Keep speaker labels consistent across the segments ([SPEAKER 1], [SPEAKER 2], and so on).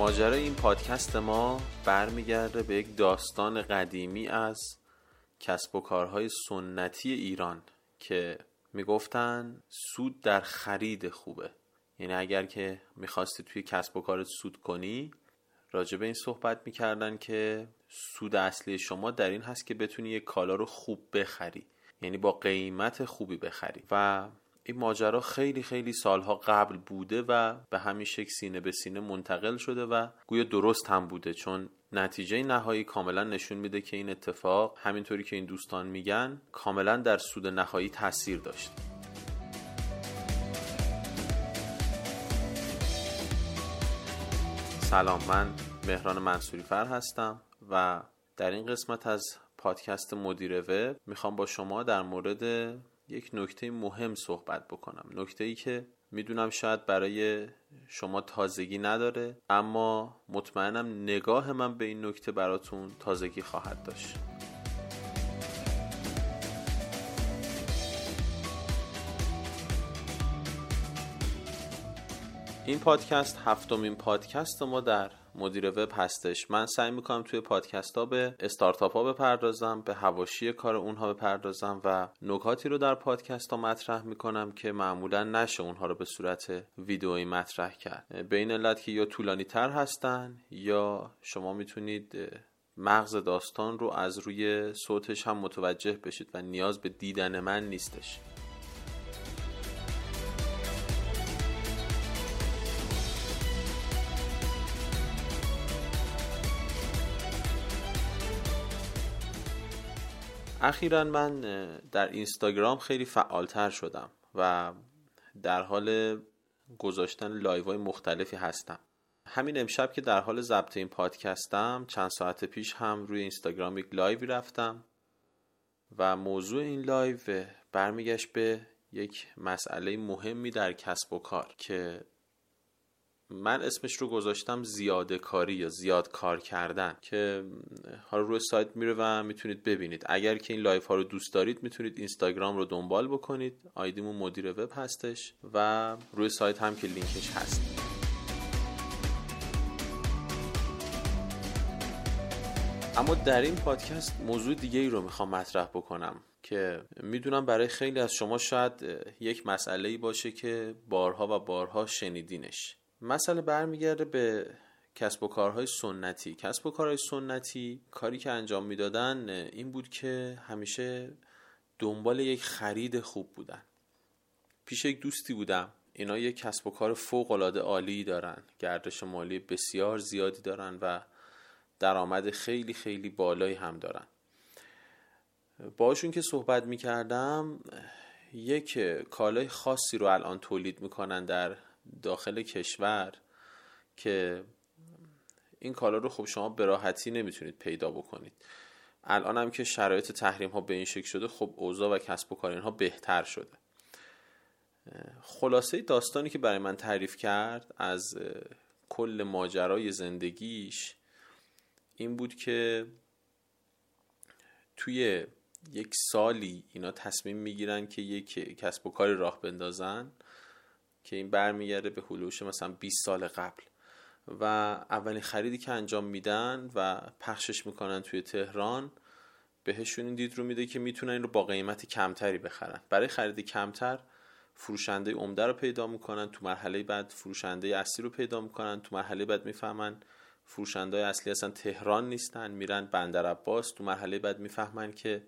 [SPEAKER 1] ماجرای این پادکست ما برمیگرده به یک داستان قدیمی از کسب و کارهای سنتی ایران که می‌گفتن سود در خرید خوبه. یعنی اگر که می‌خواستی توی کسب و کارت سود کنی راجع به این صحبت می‌کردن که سود اصلی شما در این هست که بتونی یک کالا رو خوب بخری. یعنی با قیمت خوبی بخری. و این ماجرا خیلی خیلی سالها قبل بوده و به همین شکل سینه به سینه منتقل شده و گویا درست هم بوده چون نتیجه نهایی کاملا نشون میده که این اتفاق همینطوری که این دوستان میگن کاملا در سود نهایی تاثیر داشت. سلام من مهران منصوری فر هستم و در این قسمت از پادکست مدیر وب می‌خوام با شما در مورد یک نکته مهم صحبت بکنم. نکته ای که می‌دونم شاید برای شما تازگی نداره اما مطمئنم نگاه من به این نکته براتون تازگی خواهد داشت. این پادکست هفتمین پادکست ما در مدیر وب هستش. من سعی می‌کنم توی پادکست ها به استارتاپ ها بپردازم به هواشی کار اونها بپردازم و نکاتی رو در پادکست ها مطرح می‌کنم که معمولا نشه اونها رو به صورت ویدئویی مطرح کرد. به این علت که یا طولانی تر هستن یا شما می‌تونید مغز داستان رو از روی صوتش هم متوجه بشید و نیاز به دیدن من نیستش. اخیرا من در اینستاگرام خیلی فعالتر شدم و در حال گذاشتن لایو های مختلفی هستم. همین امشب که در حال ضبط این پادکستم چند ساعت پیش هم روی اینستاگرام یک لایوی رفتم و موضوع این لایو برمیگشت به یک مسئله مهمی در کسب و کار که من اسمش رو گذاشتم زیاده کاری یا زیاد کار کردن که حالا روی سایت میره و می‌تونید ببینید. اگر که این لایو ها رو دوست دارید می‌تونید اینستاگرام رو دنبال بکنید. آیدیمون مدیر وب هستش و روی سایت هم که لینکش هست. اما در این پادکست موضوع دیگه ای رو می‌خوام مطرح بکنم که می‌دونم برای خیلی از شما شاید یک مسئله ای باشه که بارها و بارها شنیدینش. مسئله برمیگرده به کسب و کارهای سنتی. کسب و کارهای سنتی کاری که انجام می‌دادن این بود که همیشه دنبال یک خرید خوب بودن. پیش یک دوستی بودم. اینا یک کسب و کار فوق العاده عالی دارن. گردش مالی بسیار زیادی دارن و درآمد خیلی خیلی بالایی هم دارن. باشون که صحبت می‌کردم یک کالای خاصی رو الان تولید می‌کنن در داخل کشور که این کالا رو خب شما به راحتی نمی‌تونید پیدا بکنید. الان هم که شرایط تحریم ها به این شکل شده خب اوضاع و کسب و کار اینها بهتر شده. خلاصه داستانی که برای من تعریف کرد از کل ماجرای زندگیش این بود که توی یک سالی اینا تصمیم می‌گیرن که یک کسب و کاری راه بندازن. که این برمیگرده به حلوش مثلا 20 سال قبل. و اولین خریدی که انجام میدن و پخشش می‌کنن توی تهران بهشون این دید رو میده که می‌تونن این رو با قیمت کمتری بخرن. برای خرید کمتر فروشنده عمده رو پیدا می‌کنن تو مرحله بعد فروشنده اصلی رو پیدا می‌کنن تو مرحله بعد می‌فهمن فروشنده اصلی اصلا تهران نیستن میرن بندر عباس تو مرحله بعد می‌فهمن که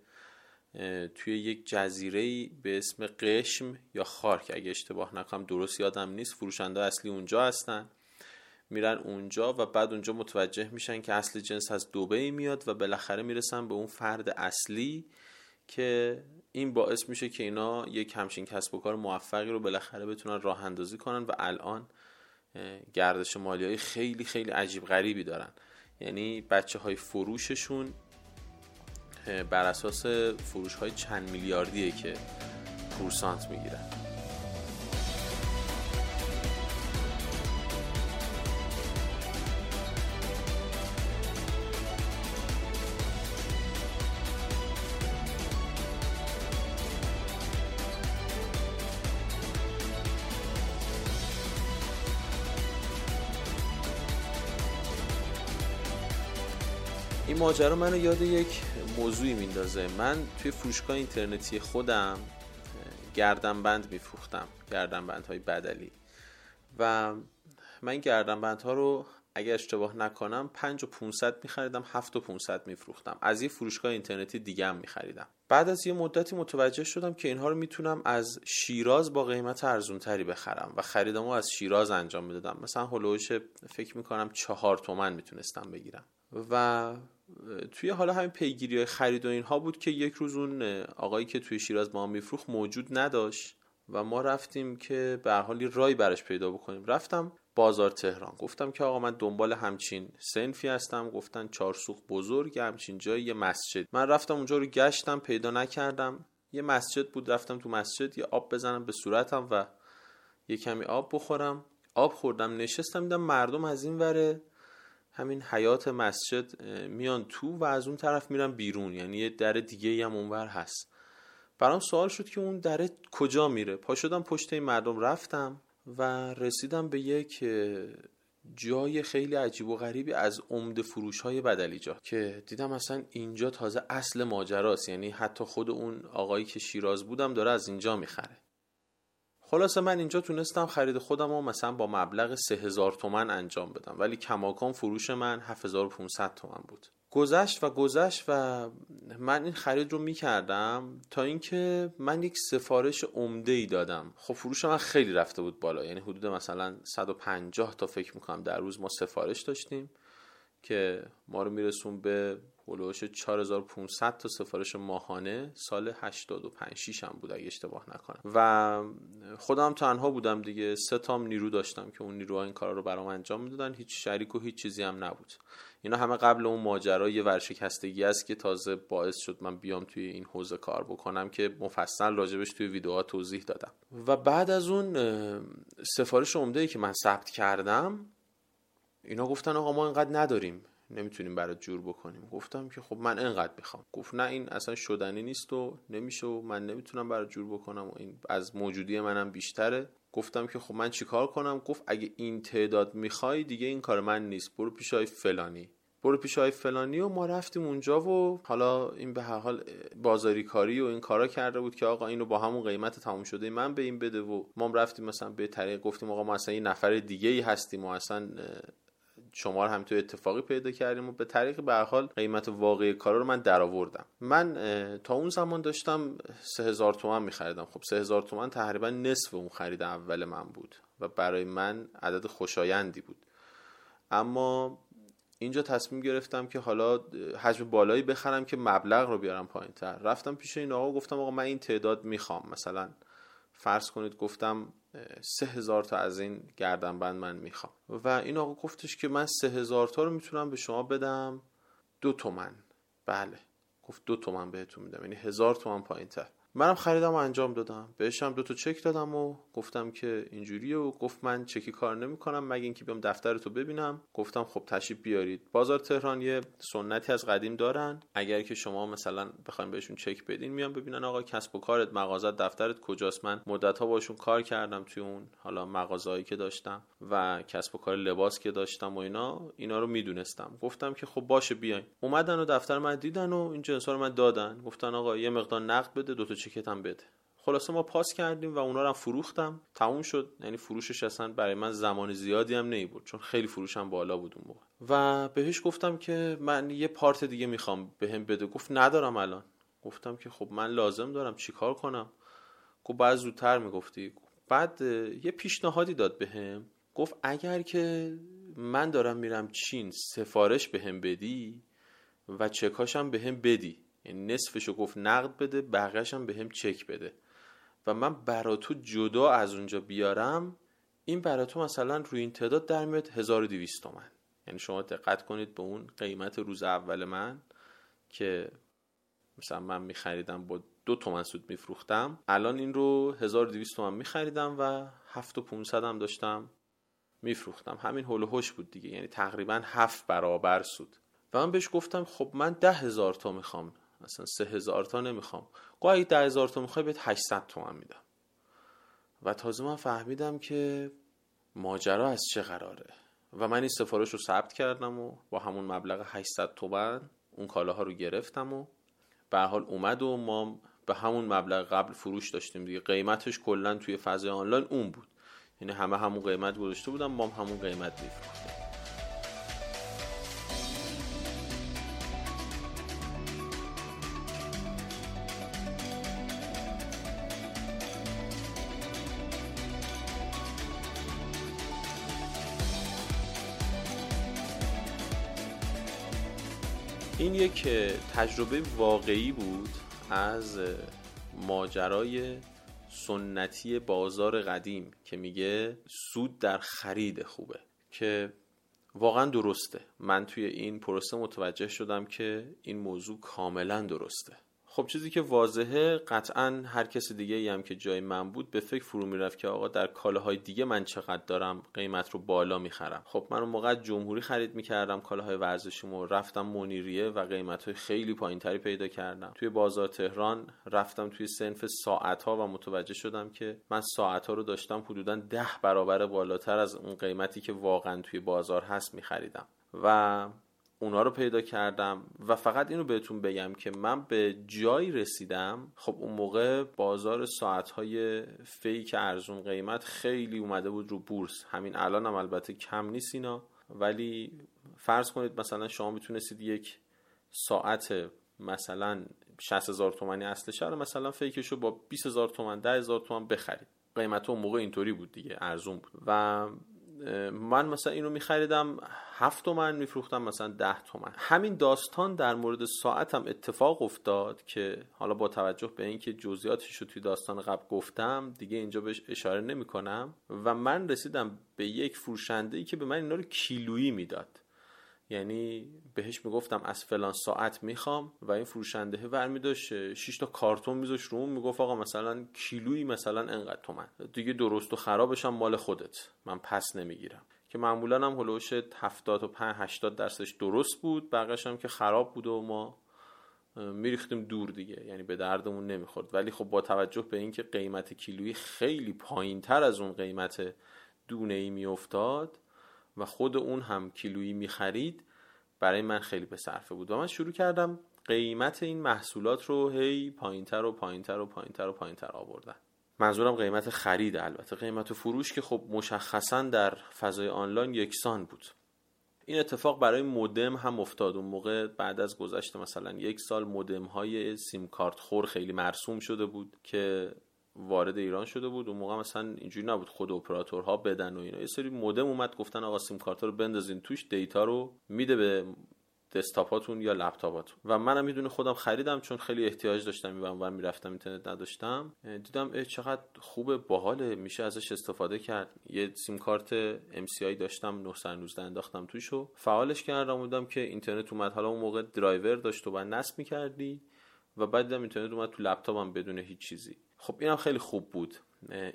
[SPEAKER 1] توی یک جزیره به اسم قشم یا خارک. اگه اشتباه نکنم درست یادم نیست. فروشنده اصلی اونجا هستن. میرن اونجا و بعد اونجا متوجه میشن که اصل جنس از دوبه میاد و بالاخره می‌رسن به اون فرد اصلی که این باعث میشه که اینا یک همچین کسب و کار موفقی رو بالاخره بتونن راه اندازی کنن و الان گردش مالی های خیلی خیلی عجیب غریبی دارن. یعنی بچه های فروششون بر اساس فروش های چند میلیاردیه که پورسانت می‌گیرن. ماجرا منو یاد یک موضوعی میندازه. من توی فروشگاه اینترنتی خودم گردن بند میفروختم گردن بند های بدلی. و من گردن بند ها رو اگر اشتباه نکنم 5 و 500 میخریدم 7 و 500 میفروختم. از یه فروشگاه اینترنتی دیگه هم میخریدم. بعد از یه مدتی متوجه شدم که اینها رو می‌تونم از شیراز با قیمت ارزون تری بخرم و خریدم از شیراز انجام می‌دادم. مثلا هلوش فکر می‌کنم چهار تومن می‌تونستم بگیرم. و توی حالا همین پیگیری های خرید و اینها بود که یک روز اون آقایی که توی شیراز هم میفروخت موجود نداشت و ما رفتیم که به حالی رای برش پیدا بکنیم. رفتم بازار تهران. گفتم که آقا من دنبال همچین سنفی هستم. گفتن چارسوخ بزرگ همچین جایی یه مسجد. من رفتم اونجا رو گشتم پیدا نکردم. یه مسجد بود رفتم تو مسجد یه آب بزنم به صورتم و یه کمی آب بخورم. آب خوردم نشستم دیدم مردم از این وره. همین حیات مسجد میان تو و از اون طرف میرن بیرون. یعنی یه در دیگه هم اونور هست. برام سوال شد که اون دره کجا میره؟ پا شدم پشت این مردم رفتم و رسیدم به یک جای خیلی عجیب و غریبی از عمده فروش های بدلیجا که دیدم اصلا اینجا تازه اصل ماجراست. یعنی حتی خود اون آقایی که شیراز بودم داره از اینجا می‌خره. خلاصه من اینجا تونستم خرید خودم رو مثلا با مبلغ 3000 تومن انجام بدم ولی کماکان فروش من 7500 تومن بود. گذشت و گذشت و من این خرید رو می‌کردم تا اینکه من یک سفارش عمده ای دادم. خب فروش من خیلی رفته بود بالا یعنی حدود مثلا 150 تا فکر می‌کنم در روز ما سفارش داشتیم که ما رو میرسون به هلوش 4500 تا سفارش ماهانه سال 85 6 هم بود اگه اشتباه نکنم. و خودم تنها بودم دیگه. سه تام نیرو داشتم که اون نیروها این کارا رو برام انجام می‌دادن. هیچ شریک و هیچ چیزی هم نبود. اینا همه قبل اون ماجرا یه ورشکستگی است که تازه باعث شد من بیام توی این حوزه کار بکنم که مفصل راجبش توی ویدیوها توضیح دادم. و بعد از اون سفارش عمده ای که من ثبت کردم اینا گفتن آقا ما اینقدر نداریم. نمی‌تونیم برات جور بکنیم. گفتم که خب من اینقدر می‌خوام. گفت نه این اصلا شدنی نیست و نمیشه و من نمی‌تونم برات جور بکنم و این از موجودی منم بیشتره. گفتم که خب من چیکار کنم؟ گفت اگه این تعداد می‌خوای دیگه این کار من نیست. برو پیش های فلانی. برو پیش های فلانی و ما رفتیم اونجا و حالا این به هر حال بازاری کاری و این کارا کرده بود که آقا اینو با همون قیمت تموم شده من به این بده و ما رفتیم مثلا به طریق گفتیم آقا ما اصلا این نفر دیگه ای هستیم و اصلا شما رو هم تو اتفاقی پیدا کردیم و به طریق به حال قیمت واقعی کارا رو من درآوردم. من تا اون زمان داشتم 3000 تومان میخریدم. خب 3000 تومان تقریبا نصف اون خرید اول من بود و برای من عدد خوشایندی بود. اما اینجا تصمیم گرفتم که حالا حجم بالایی بخرم که مبلغ رو بیارم پایین تر رفتم پیش این آقا گفتم آقا من این تعداد می‌خوام مثلا فرض کنید گفتم سه هزار تا از این گردنبند من می‌خوام. و این آقا گفتش که من سه هزار تا رو می‌تونم به شما بدم دو تومن. بله. گفت دو تومن بهتون میدم. یعنی هزار تومن پایین تر منم خریدم و انجام دادم. بهش هم دو تا چک دادم و گفتم که اینجوریه و گفت من چکی کار نمی‌کنم مگه اینکه بیام دفتر تو ببینم. گفتم خب تشریف بیارید. بازار تهران یه سنتی از قدیم دارن. اگر که شما مثلا بخوایم بهشون چک بدین میان ببینن آقا کسب و کارت مغازت دفترت کجاست. من مدت ها باشون کار کردم توی اون حالا مغازهایی که داشتم و کسب و کار لباس که داشتم و اینا اینا رو می‌دونستم. گفتم که خب باشه بیاین. اومدن و دفتر من دیدن و این جنسا رو من دادن. گفتن آقا یه مقدار نقد بده دو تا چکت هم بده. خلاصه ما پاس کردیم و اونا رو فروختم. تموم شد. یعنی فروشش اصلا برای من زمان زیادی هم نیبود چون خیلی فروشم بالا بود اون موقع. و بهش گفتم که من یه پارت دیگه می‌خوام بهم بده. گفت ندارم الان. گفتم که خب من لازم دارم چیکار کنم؟ گفت بعد زودتر می‌گفتی. بعد یه پیشنهادی داد بهم. گفت اگر که من دارم میرم چین سفارش بهم بدی و چکاشم بهم بدی. یعنی نصفشو گفت نقد بده بقیهش هم به هم چک بده. و من برا تو جدا از اونجا بیارم این برا تو مثلا روی این تعداد در میاد 1200 تومن. یعنی شما دقت کنید به اون قیمت روز اول من که مثلا من میخریدم با دو تومن سود میفروختم. الان این رو 1200 تومن میخریدم و 7500 هم داشتم میفروختم. همین هول هوش بود دیگه. یعنی تقریبا هفت برابر سود. و من بهش گفتم خب من ده هزار تا می‌خوام. مثلا سه هزار تا نمی‌خوام. گویا اگه ده هزار تا می‌خوای بهت 800 تومن میدم. و تازه من فهمیدم که ماجرا از چه قراره. و من این سفارش رو ثبت کردم و با همون مبلغ 800 تومن اون کالاها رو گرفتم و به حال اومد و ما به همون مبلغ قبل فروش داشتیم دیگه. قیمتش کلا توی فضای آنلاین اون بود. یعنی همه همون قیمت گذاشته بودم ما هم همون قیمت میفروختیم. این یک تجربه واقعی بود از ماجرای سنتی بازار قدیم که میگه سود در خرید خوبه که واقعا درسته. من توی این پروسه متوجه شدم که این موضوع کاملا درسته. خب چیزی که واضحه قطعا هر کس دیگه ای هم که جای من بود به فکر فرو می‌رفت که آقا در کالاهای دیگه من چقدر دارم قیمت رو بالا می‌خرم. خب من اون موقع جمهوری خرید می‌کردم کالاهای ورزشیمو رفتم منیریه و قیمت های خیلی پایینتری پیدا کردم. توی بازار تهران رفتم توی سنف ساعت ها و متوجه شدم که من ساعت ها رو داشتم حدودا ده برابر بالاتر از اون قیمتی که واقعا توی بازار هست میخریدم. و اونا رو پیدا کردم و فقط اینو بهتون بگم که من به جایی رسیدم خب اون موقع بازار ساعتهای فیک ارزون قیمت خیلی اومده بود رو بورس. همین الان هم البته کم نیست اینا. ولی فرض کنید مثلا شما می‌تونستید یک ساعت مثلا 60 هزار تومنی اصلش رو مثلا فیکش رو با 20 هزار تومن 10 هزار تومن بخرید. قیمت اون موقع اینطوری بود دیگه ارزون بود. و من مثلا اینو میخریدم هفت تومن میفروختم مثلا ده تومن. همین داستان در مورد ساعتم اتفاق افتاد که حالا با توجه به اینکه جزئیاتش رو توی داستان قبل گفتم دیگه اینجا بهش اشاره نمی کنم و من رسیدم به یک فروشنده که به من اینا رو کیلویی می‌داد. یعنی بهش می‌گفتم از فلان ساعت می‌خوام و این فروشنده ور داشت 6 تا کارتون میذاش رو می‌گفت آقا مثلا کیلویی مثلا انقدر تومن. دیگه درست و خرابش هم مال خودت. من پس نمی‌گیرم. که معمولا هم هلوش 75 80 درصدش درست بود بقیش هم که خراب بود و ما میریختیم دور دیگه. یعنی به دردمون نمی‌خورد. ولی خب با توجه به اینکه قیمت کیلویی خیلی پایین تر از اون قیمت دونه ای میافتاد و خود اون هم کیلویی می‌خرید برای من خیلی به صرفه بود. و من شروع کردم قیمت این محصولات رو هی پایینتر و پایینتر و پایینتر و پایینتر آوردن. منظورم قیمت خرید البته. قیمت فروش که خب مشخصا در فضای آنلاین یکسان بود. این اتفاق برای مودم هم افتاد. اون موقع بعد از گذشت مثلا یک سال مودم های سیم کارت خور خیلی مرسوم شده بود که وارد ایران شده بود. اون موقع مثلا اینجوری نبود خود اپراتورها بدن و اینا. یه سری مودم اومد گفتن آقا سیم کارت رو بندازین توش دیتا رو میده به دسکتاپاتون یا لپتاپاتون. و منم یه دونه خودم خریدم چون خیلی احتیاج داشتم و می‌رفتم اینترنت نداشتم. دیدم چقدر خوبه باحاله میشه ازش استفاده کرد. یه سیم کارت MCI داشتم 919 انداختم توش و فعالش کردم. بودم که اینترنت اومد. حالا اون موقع درایور داشت و بعد نصب می‌کردی و بعد دیدم اینترنت اومد تو لپتاپم بدون هیچ چیزی. خب اینم خیلی خوب بود.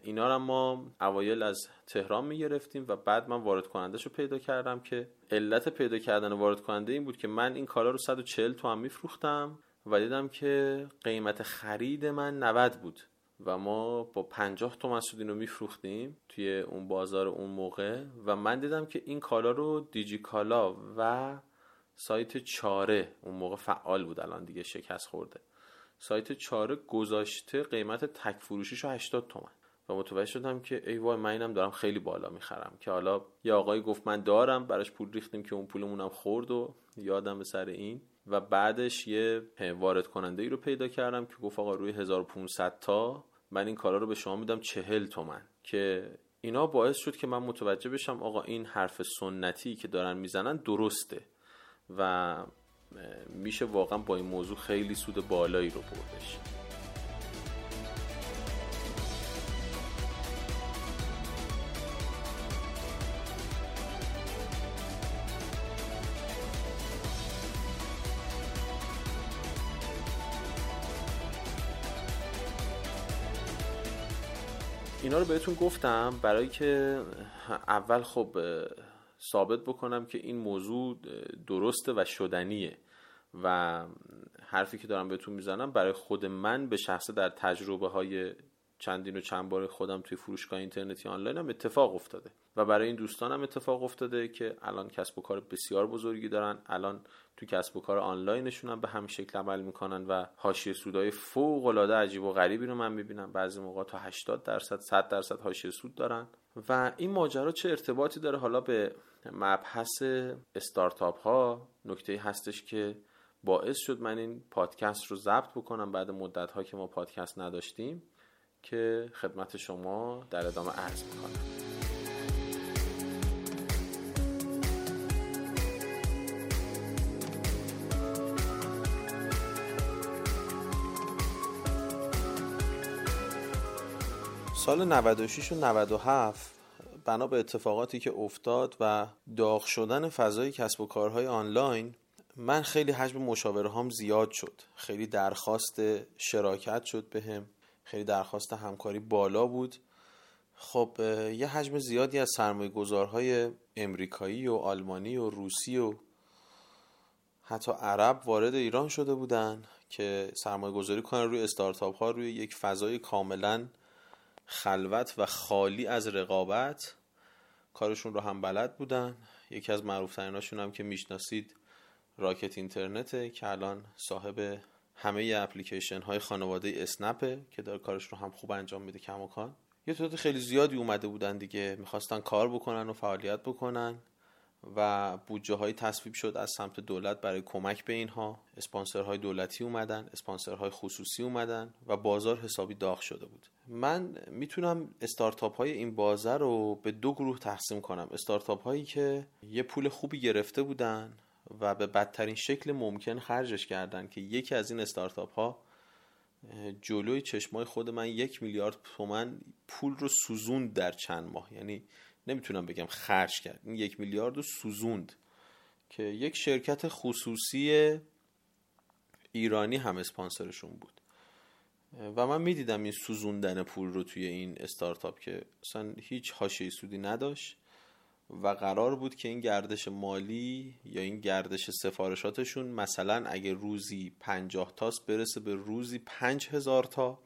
[SPEAKER 1] اینا رو ما اوایل از تهران می‌گرفتیم و بعد من وارد کنندش رو پیدا کردم که علت پیدا کردن وارد کننده این بود که من این کالا رو 140 تومن میفروختم و دیدم که قیمت خرید من 90 بود و ما با 50 تومن سود اینو میفروختیم توی اون بازار اون موقع و من دیدم که این کالا رو دیجی کالا و سایت چاره اون موقع فعال بود الان دیگه شکست خورده. سایت چاره گذاشته قیمت تک فروشیش رو 80 تومن. و متوجه شدم که ای وای من اینم دارم خیلی بالا می‌خرم. که حالا یه آقایی گفت من دارم براش پول ریختیم که اون پولمونم خورد و یادم به سر این. و بعدش یه وارد کننده ای رو پیدا کردم که گفت آقا روی 1500 تا من این کارا رو به شما میدم 40 تومن. که اینا باعث شد که من متوجه بشم آقا این حرف سنتی که دارن می‌زنن درسته. و میشه واقعا با این موضوع خیلی سود بالایی رو بردش. اینا رو بهتون گفتم برای که اول خب ثابت بکنم که این موضوع درسته و شدنیه و حرفی که دارم بهتون می‌زنم برای خود من به شخصه در تجربه های چندین و چند بار خودم توی فروشگاه اینترنتی آنلاین هم اتفاق افتاده و برای این دوستانم اتفاق افتاده که الان کسب و کار بسیار بزرگی دارن الان تو کسب و کار آنلاینشون هم به همین شکل عمل می‌کنن و حاشیه سودای فوق العاده عجیب و غریبی رو من می‌بینم. بعضی موقع تا 80 درصد 100 درصد حاشیه سود دارن. و این ماجرا چه ارتباطی داره حالا به مبحث استارتاپ ها نکته هستش که باعث شد من این پادکست رو ضبط بکنم بعد مدت ها که ما پادکست نداشتیم که خدمت شما در ادامه عرض می‌کنم. سال 96 و 97 بنا به اتفاقاتی که افتاد و داغ شدن فضای کسب و کارهای آنلاین من خیلی حجم مشاوره هم زیاد شد. خیلی درخواست شراکت شد به هم خیلی درخواست همکاری بالا بود. خب یه حجم زیادی از سرمایه گذارهای امریکایی و آلمانی و روسی و حتی عرب وارد ایران شده بودن که سرمایه گذاری کنن روی استارتاپ ها روی یک فضای کاملا خلوت و خالی از رقابت کارشون رو هم بلد بودن. یکی از معروف هم که می‌شناسید راکت اینترنته که الان صاحب همه اپلیکیشن های خانواده اسنپه که داره کارش رو هم خوب انجام میده کماکان. یه تعداد خیلی زیادی اومده بودن دیگه. می‌خواستن کار بکنن و فعالیت بکنن و بودجه های تصویب شد از سمت دولت برای کمک به اینها. اسپانسرهای دولتی اومدن اسپانسرهای خصوصی اومدن و بازار حسابی داغ شده بود. من می‌تونم استارتاپ های این بازار رو به دو گروه تقسیم کنم. استارتاپ هایی که یه پول خوبی گرفته بودن و به بدترین شکل ممکن خرجش کردن که یکی از این استارتاپ ها جلوی چشمای خود من یک میلیارد تومن پول رو سوزوند در چند ماه. یعنی نمی‌تونم بگم خرج کرد. این یک میلیارد رو سوزوند که یک شرکت خصوصی ایرانی هم اسپانسرشون بود. و من می‌دیدم این سوزوندن پول رو توی این استارتاپ که اصلا هیچ حاشیه سودی نداشت و قرار بود که این گردش مالی یا این گردش سفارشاتشون مثلا اگه روزی پنجاه تاست برسه به روزی پنج هزار تا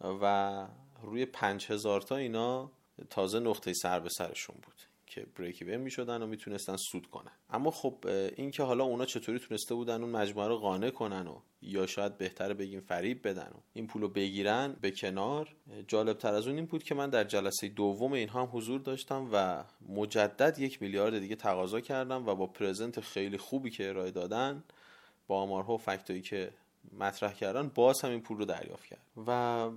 [SPEAKER 1] و روی پنج هزار تا اینا تازه نقطه سر به سرشون بود. که بریکی می می‌شدن و می‌تونستن سود کنن. اما خب این که حالا اونا چطوری تونسته بودن اون مجموعه رو قانع کنن و یا شاید بهتره بگیم فریب بدن و این پولو بگیرن به کنار جالب تر از اون این بود که من در جلسه دوم اینها هم حضور داشتم و مجدد یک میلیارد دیگه تقاضا کردم و با پرزنت خیلی خوبی که ارائه دادن با آمارها و فکتایی که مطرح کردن باز هم این پول رو دریافت کرد. و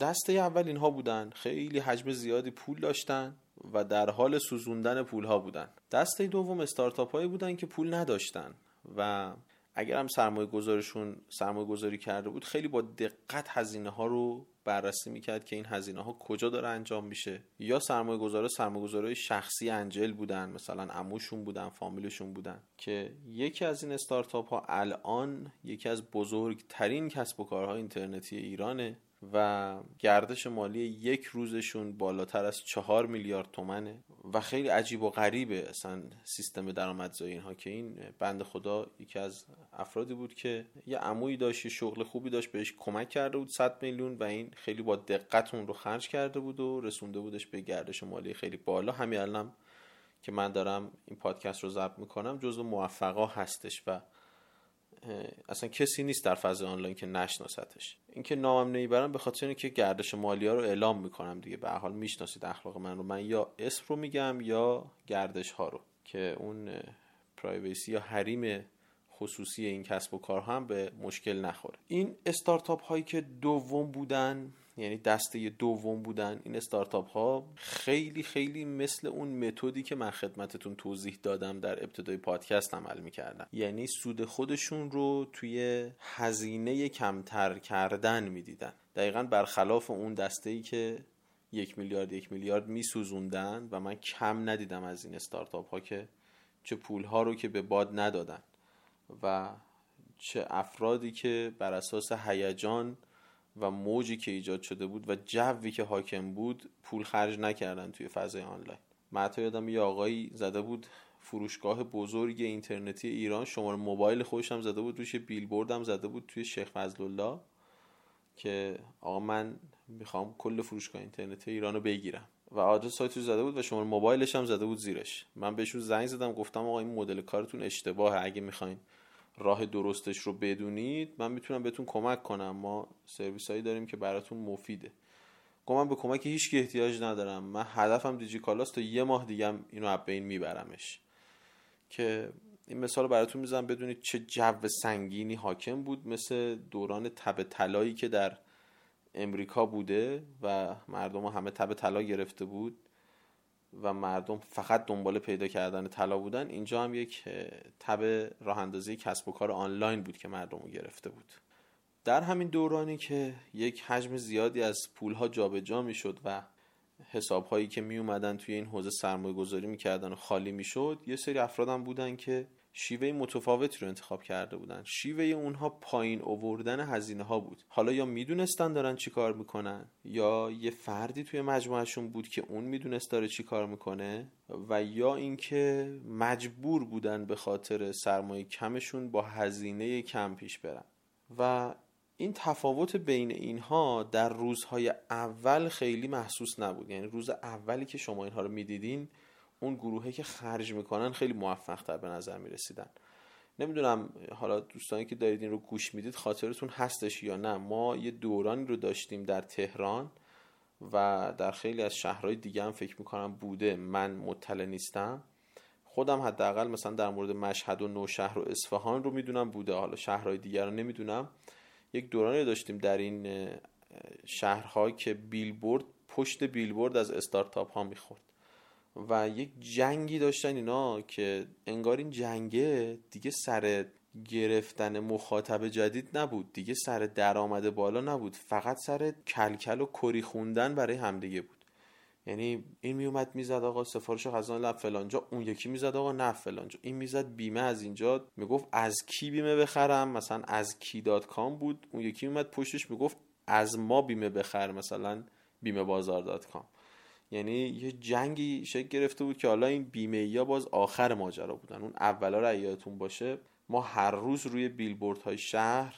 [SPEAKER 1] دسته اول اینها بودن. خیلی حجم زیادی پول داشتن. و در حال سوزوندن پول ها بودن. دسته دوم استارتاپ هایی بودن که پول نداشتن و اگر هم سرمایه گذارشون سرمایه گذاری کرده بود خیلی با دقت هزینه ها رو بررسی می‌کرد که این هزینه ها کجا داره انجام میشه. یا سرمایه گذاره سرمایه شخصی انجل بودن مثلا عموشون بودن فامیلشون بودن که یکی از این استارتاپ ها الان یکی از بزرگترین کسب و کارهای اینترنتی ایرانه. و گردش مالی یک روزشون بالاتر از چهار میلیارد تومنه و خیلی عجیب و غریبه اصلا سیستم درآمدزایی اینها که این بند خدا یکی از افرادی بود که یه عمویی داشت یه شغل خوبی داشت بهش کمک کرده بود 100 میلیون و این خیلی با دقت اون رو خرج کرده بود و رسونده بودش به گردش مالی خیلی بالا. همین الان که من دارم این پادکست رو ضبط می‌کنم جزو موفقا هستش و اصلا کسی نیست در فضای آنلاین که نشناستش. اینکه نامم نمی‌برم به خاطر اینکه گردش مالی ها رو اعلام می‌کنم دیگه. به حال می‌شناسید اخلاق من رو. من یا اسم رو میگم یا گردش ها رو که اون پرایویسی یا حریم خصوصی این کسب و کار هم به مشکل نخوره. این استارتاپ هایی که دوم بودن یعنی دسته دوم بودن این استارتاپ ها خیلی خیلی مثل اون متدی که من خدمتتون توضیح دادم در ابتدای پادکست عمل می‌کردن. یعنی سود خودشون رو توی هزینه کمتر کردن می‌دیدن. دقیقا برخلاف اون دسته ای که یک میلیارد یک میلیارد میسوزوندن و من کم ندیدم از این استارتاپ ها که چه پول ها رو که به باد ندادن و چه افرادی که بر اساس هیجان و موجی که ایجاد شده بود و جوی که حاکم بود پول خرج نکردن توی فضای آنلاین. من یادم یه آقایی زده بود فروشگاه بزرگ اینترنتی ایران شماره موبایل خودش هم زده بود روش بیلبورد هم زده بود توی شیخ فضل الله که آقا من می‌خوام کل فروشگاه اینترنتی ایرانو بگیرم. و آدرس سایت رو زده بود و شماره موبایلش هم زده بود زیرش. من بهشون زنگ زدم گفتم آقا این مدل کارتون اشتباهه اگه می‌خواین راه درستش رو بدونید من می‌تونم بهتون کمک کنم. ما سرویس هایی داریم که براتون مفیده. گفتم من به کمک هیچ احتیاج ندارم. من هدفم دیجی کالاست تا یه ماه دیگه اینو از بین میبرمش. که این مثال براتون می‌زنم. بدونید چه جو سنگینی حاکم بود مثل دوران تب طلایی که در امریکا بوده و مردم همه تب طلا گرفته بود. و مردم فقط دنبال پیدا کردن طلا بودن اینجا هم یک تب راه اندازی کسب و کار آنلاین بود که مردم رو گرفته بود. در همین دورانی که یک حجم زیادی از پولها جابجا می‌شد و حساب هایی که می اومدن توی این حوزه سرمایه گذاری می‌کردن و خالی می‌شد یه سری افرادم بودن که شیوه متفاوتی رو انتخاب کرده بودن. شیوه اونها پایین اووردن هزینه ها بود. حالا یا می‌دونستن دارن چی کار می‌کنن یا یه فردی توی مجموعهشون بود که اون می‌دونست داره چی کار می‌کنه و یا اینکه مجبور بودن به خاطر سرمایه کمشون با هزینه کم پیش برن. و این تفاوت بین اینها در روزهای اول خیلی محسوس نبود. یعنی روز اولی که شما اینها رو می‌دیدین اون گروهی که خرج می‌کنن خیلی موفق تر به نظر می‌رسیدن. نمی‌دونم حالا دوستانی که دارید این رو گوش می‌دید خاطرتون هستش یا نه. ما یه دورانی رو داشتیم در تهران و در خیلی از شهرهای دیگه هم فکر می‌کنم بوده. من مطلع نیستم. خودم حداقل مثلا در مورد مشهد و نوشهر و اصفهان رو می‌دونم بوده. حالا شهرهای دیگر رو نمی‌دونم. یک دورانی داشتیم در این شهرها که بیلبورد پشت بیلبورد از استارتاپ ها می‌خورد. و یک جنگی داشتن اینا که انگار این جنگه دیگه سر گرفتن مخاطب جدید نبود. دیگه سر درآمد بالا نبود. فقط سر کلکل و کری خوندن برای همدیگه بود. یعنی این میومد می‌زد آقا سفارش غذا لب فلانجا اون یکی می‌زد آقا نه فلانجا این می‌زد بیمه از اینجا. می‌گفت از کی بیمه بخرم؟ مثلا از کی dot com بود؟ اون یکی میومد پشتش می‌گفت از ما بیمه بخر. مثلا بیمه بازار dot com. یعنی یه جنگی شکل گرفته بود که حالا این بیمه ها باز آخر ماجرا بودن. اون اولا رو یادتون باشه. ما هر روز روی بیلبورد های شهر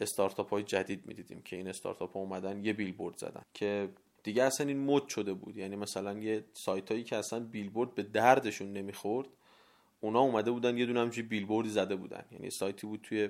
[SPEAKER 1] استارتاپ های جدید می‌دیدیم که این استارتاپ ها اومدن یه بیلبورد زدن که دیگه اصلا این مد شده بود. یعنی مثلا یه سایت هایی که اصلا بیلبورد به دردشون نمی‌خورد اونا اومده بودن یه دونه همچین بیلبوردی زده بودن. یعنی سایتی بود توی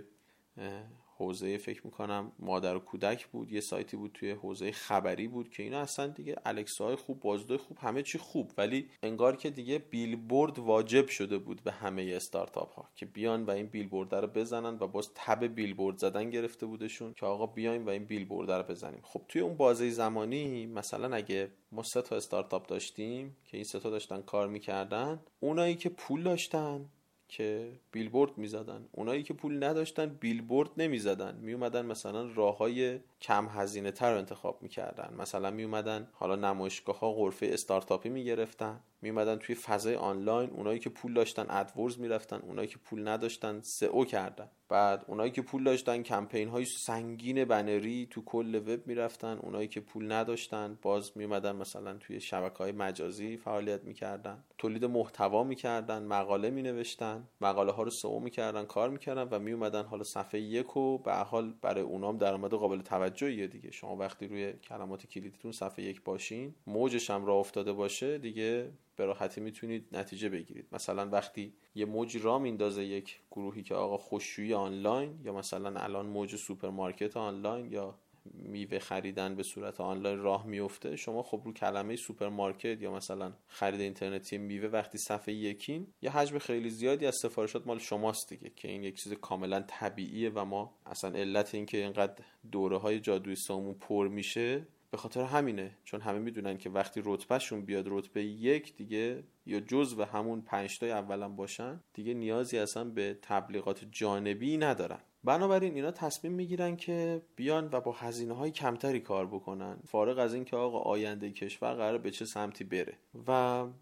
[SPEAKER 1] حوزه فکر می‌کنم مادر و کودک بود یه سایتی بود توی حوزه خبری بود که اینا اصلا دیگه الکسا های خوب بازدوی خوب همه چی خوب. ولی انگار که دیگه بیلبورد واجب شده بود به همه استارتاپ ها که بیان و این بیلبورد رو بزنن و باز تب بیلبورد زدن گرفته بودشون که آقا بیایم و این بیلبورد رو بزنیم. خب توی اون بازه زمانی مثلا اگه ما سه تا استارتاپ داشتیم که این سه تا داشتن کار می‌کردن اونایی که پول داشتن که بیلبورد می‌زدن. اونایی که پول نداشتن بیلبورد نمی‌زدن. میومدن مثلا راه های کم هزینه تر رو انتخاب می‌کردن. مثلا میومدن حالا نمایشگاه ها غرفه استارتاپی می‌گرفتن. میومدن توی فضای آنلاین اونایی که پول داشتن ادورز می‌رفتن اونایی که پول نداشتن سئو کردن. بعد اونایی که پول داشتن کمپین های سنگین بنری تو کل وب می‌رفتن. اونایی که پول نداشتن باز میومدن مثلا توی شبکه های مجازی فعالیت می‌کردن. تولید محتوا می‌کردن مقاله مینوشتن مقاله ها رو سئو می‌کردن کار می‌کردن و میومدن حالا صفحه یک و به حال برای اونام درآمد قابل توجهیه دیگه. شما وقتی روی کلمات کلیدیتون صفحه یک باشین موجش هم راه افتاده باشه دیگه به راحتی می‌تونید نتیجه بگیرید. مثلا وقتی یه موج راه میندازه یک گروهی که آقا خشکشویی آنلاین یا مثلا الان موج سوپرمارکت آنلاین یا میوه خریدن به صورت آنلاین راه میفته شما خب رو کلمه سوپرمارکت یا مثلا خرید اینترنتی میوه وقتی صفحه یکین یه حجم خیلی زیادی از سفارشات مال شماست دیگه که این یک چیز کاملا طبیعیه و ما اصلا علت اینکه اینقدر دوره های جادوی سامون پر میشه به خاطر همینه. چون همه می‌دونن که وقتی رتبهشون بیاد رتبه یک دیگه یا جز و همون پنجتای اولا باشن دیگه نیازی اصلا به تبلیغات جانبی ندارن. بنابراین اینا تصمیم می‌گیرن که بیان و با هزینه های کمتری کار بکنن. فارغ از اینکه آقا آینده کشور قرار به چه سمتی بره. و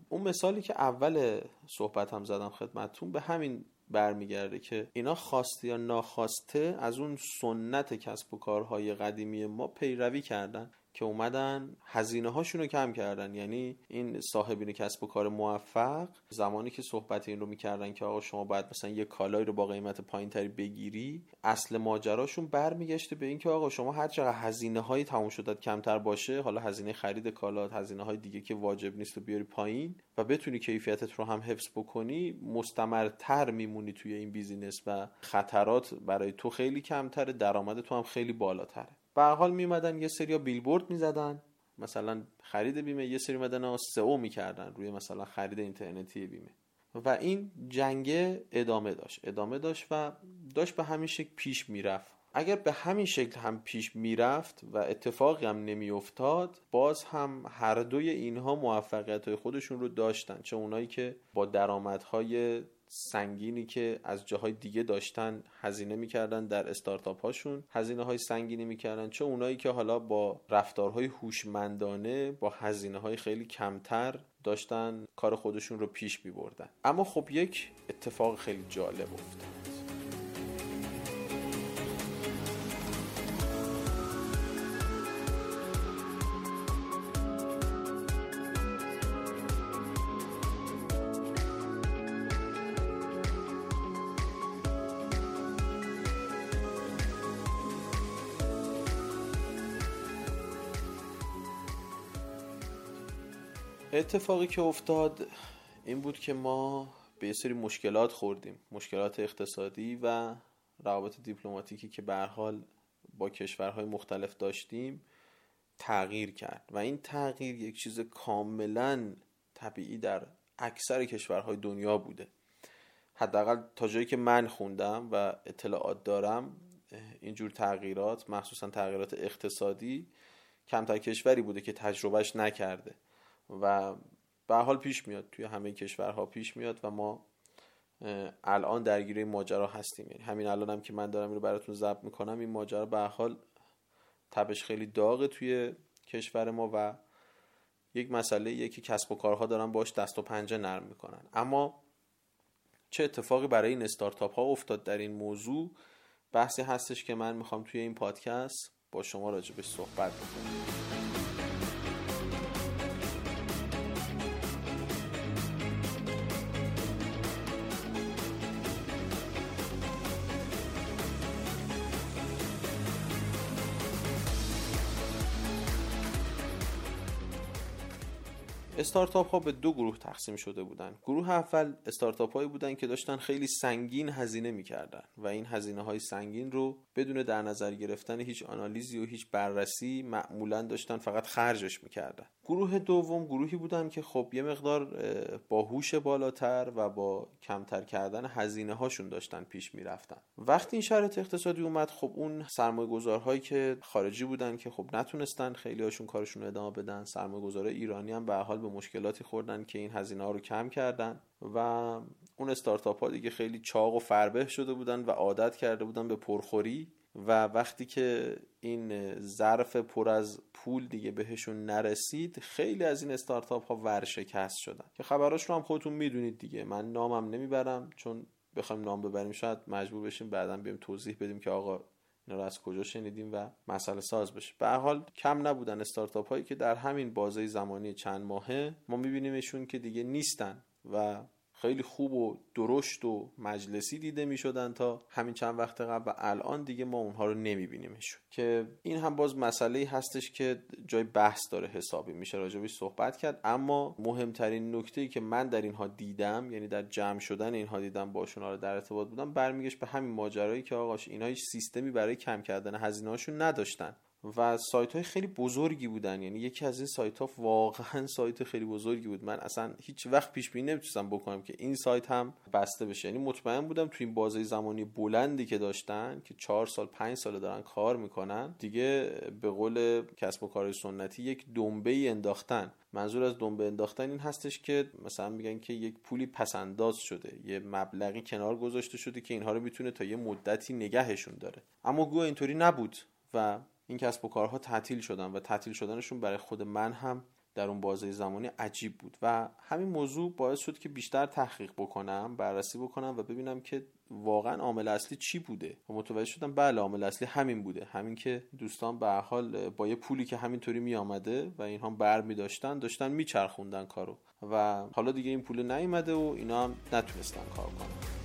[SPEAKER 1] اون مثالی که اول صحبت هم زدم خدمتتون به همین برمیگرده که اینا خواسته یا ناخواسته از اون سنت کسب و کارهای قدیمی ما پیروی کردن. که اومدن هزینه هاشون رو کم کردن. یعنی این صاحبین کسب و کار موفق زمانی که صحبت این رو می‌کردن که آقا شما باید مثلا یه کالایی رو با قیمت پایین تری بگیری اصل ماجراشون برمیگشته به اینکه آقا شما هر چقدر هزینه های تموم شدت کمتر باشه حالا هزینه خرید کالات هزینه های دیگه که واجب نیست رو بیاری پایین و بتونی کیفیتت رو هم حفظ بکنی مستمرتر میمونی توی این business و خطرات برای تو خیلی کمتره درآمد تو هم خیلی بالاتره. به هر حال میمدن یه سری بیلبورد می‌زدن. مثلا خرید بیمه یه سری مدن سئو می‌کردن روی مثلا خرید اینترنتی بیمه. و این جنگه ادامه داشت. ادامه داشت و داشت به همین شکل پیش می‌رفت. اگر به همین شکل هم پیش می‌رفت و اتفاقی هم نمیافتاد باز هم هر دوی اینها موفقیت های خودشون رو داشتن. چه اونایی که با درآمدهای سنگینی که از جاهای دیگه داشتن هزینه می‌کردن در استارتاپ هاشون هزینه های سنگینی می‌کردن چه اونایی که حالا با رفتارهای هوشمندانه با هزینه های خیلی کمتر داشتن کار خودشون رو پیش میبردن. اما خب یک اتفاق خیلی جالب افتاد. اتفاقی که افتاد این بود که ما به یه سری مشکلات خوردیم. مشکلات اقتصادی و روابط دیپلماتیکی که به حال با کشورهای مختلف داشتیم تغییر کرد. و این تغییر یک چیز کاملا طبیعی در اکثر کشورهای دنیا بوده. حداقل تا جایی که من خوندم و اطلاعات دارم اینجور تغییرات مخصوصا تغییرات اقتصادی کمتر کشوری بوده که تجربهش نکرده. و به حال پیش میاد توی همه کشورها پیش میاد و ما الان درگیر ماجرا هستیم. یعنی همین الان هم که من دارم این رو براتون ضبط می‌کنم این ماجرا به حال تبش خیلی داغه توی کشور ما و یک مسئله یکی کسب و کارها دارن باش دست و پنجه نرم می‌کنن. اما چه اتفاقی برای این استارتاپ ها افتاد در این موضوع؟ بحثی هستش که من می‌خوام توی این پادکست با شما راجبش صحبت بکنم. استارتاپ ها به دو گروه تقسیم شده بودند. گروه اول استارتاپ هایی بودند که داشتن خیلی سنگین هزینه می‌کردن و این هزینه های سنگین رو بدون در نظر گرفتن هیچ آنالیزی و هیچ بررسی معمولا داشتن فقط خرجش می‌کردن گروه دوم گروهی بودن که خب یه مقدار با هوش بالاتر و با کمتر کردن هزینه هاشون داشتن پیش می‌رفتن وقتی این شرط اقتصادی اومد خب اون سرمایه گذارهایی که خارجی بودن که خب نتونستن خیلی هاشون کارشون ادامه بدن سرمایه گذار ایرانی هم به حال به مشکلاتی خوردن که این هزینه ها رو کم کردن و اون استارتاپ ها دیگه خیلی چاق و فربه شده بودن و عادت کرده بودن به پرخوری و وقتی که این ظرف پر از پول دیگه بهشون نرسید خیلی از این استارتاپ ها ورشکست شدن. که خبراش رو هم خودتون می‌دونید دیگه. من نامم نمی‌برم چون بخوایم نام ببریم شاید مجبور بشیم بعدا بیم توضیح بدیم که آقا اینا رو از کجا شنیدیم و مسئله ساز بشه. به حال کم نبودن استارتاپ هایی که در همین بازه زمانی چند ماهه ما میبینیمشون که دیگه نیستن و خیلی خوب و درشت و مجلسی دیده می شدن تا همین چند وقت قبل و الان دیگه ما اونها رو نمی که این هم باز مسئله هستش که جای بحث داره حسابی میشه راجبش صحبت کرد. اما مهمترین نکته ای که من در اینها دیدم یعنی در جمع شدن اینها دیدم باشون رو در ارتباط بودم برمیگشت به همین ماجرایی که آقاش اینها هیچ سیستمی برای کم کردن هزینه هاشون نداشتن. و سایت های خیلی بزرگی بودن. یعنی یکی از این سایت ها واقعا سایت خیلی بزرگی بود. من اصلا هیچ وقت پیش بینی نمی‌تونستم بکنم که این سایت هم بسته بشه. یعنی مطمئن بودم تو این بازه زمانی بلندی که داشتن که چهار سال پنج سال دارن کار می‌کنن دیگه به قول کسب و کار سنتی یک دنبه ای انداختن. منظور از دنبه انداختن این هستش که مثلا میگن که یک پولی پسنداز شده. یه مبلغی کنار گذاشته شده که اینها رو می‌تونه تا یه مدتی نگهشون داره. اما گو اینطوری نبود و این کسب و کارها تعطیل شدن و تعطیل شدنشون برای خود من هم در اون بازه زمانی عجیب بود و همین موضوع باعث شد که بیشتر تحقیق بکنم بررسی بکنم و ببینم که واقعا عامل اصلی چی بوده. و متوجه شدم بله عامل اصلی همین بوده. همین که دوستان به حال با یه پولی که همینطوری می آمده و اینها بر می داشتن داشتن میچرخوندن کارو. و حالا دیگه این پول نیومده و اینا هم نتونستن کار کنن.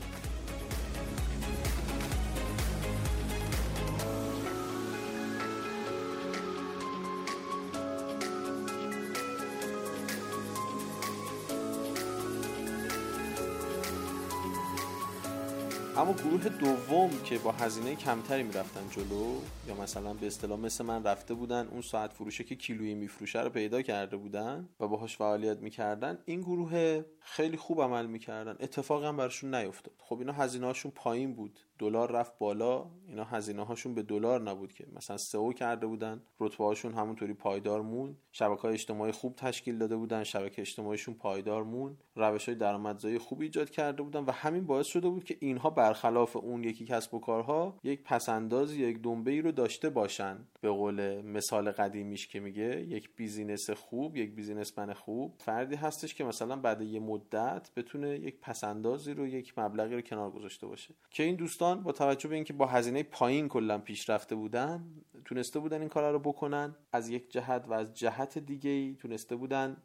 [SPEAKER 1] اما گروه دوم که با هزینه کمتری می‌رفتن جلو یا مثلا به اصطلاح مثل من رفته بودن اون ساعت فروشه که کیلویی میفروشه رو پیدا کرده بودن و باهاش فعالیت می‌کردن این گروه خیلی خوب عمل می‌کردن. اتفاقی هم براشون نیفتاد. خب اینا هزینه هاشون پایین بود. دلار رفت بالا اینا هزینه هاشون به دلار نبود که. مثلا سئو کرده بودن رتبه هاشون همونطوری پایدار مون شبکه های اجتماعی خوب تشکیل داده بودن شبکه اجتماعیشون پایدار مون روش های درآمدزایی خوب ایجاد کرده بودن و همین باعث شده بود که اینها برخلاف اون یکی کسب و کارها یک پسنداز یک دنبه ای رو داشته باشن. به قول مثال قدیمیش که میگه یک بیزینس خوب یک بیزینسمن خوب. فردی هستش که مثلا بعد یه مدت بتونه یک پسندازی رو یک مبلغی رو کنار گذاشته باشه. که این دوستان با توجه به اینکه با هزینه پایین کلا پیشرفته بودن تونسته بودن این کارا رو بکنن. از یک جهت و از جهت دیگه ای تونسته بودن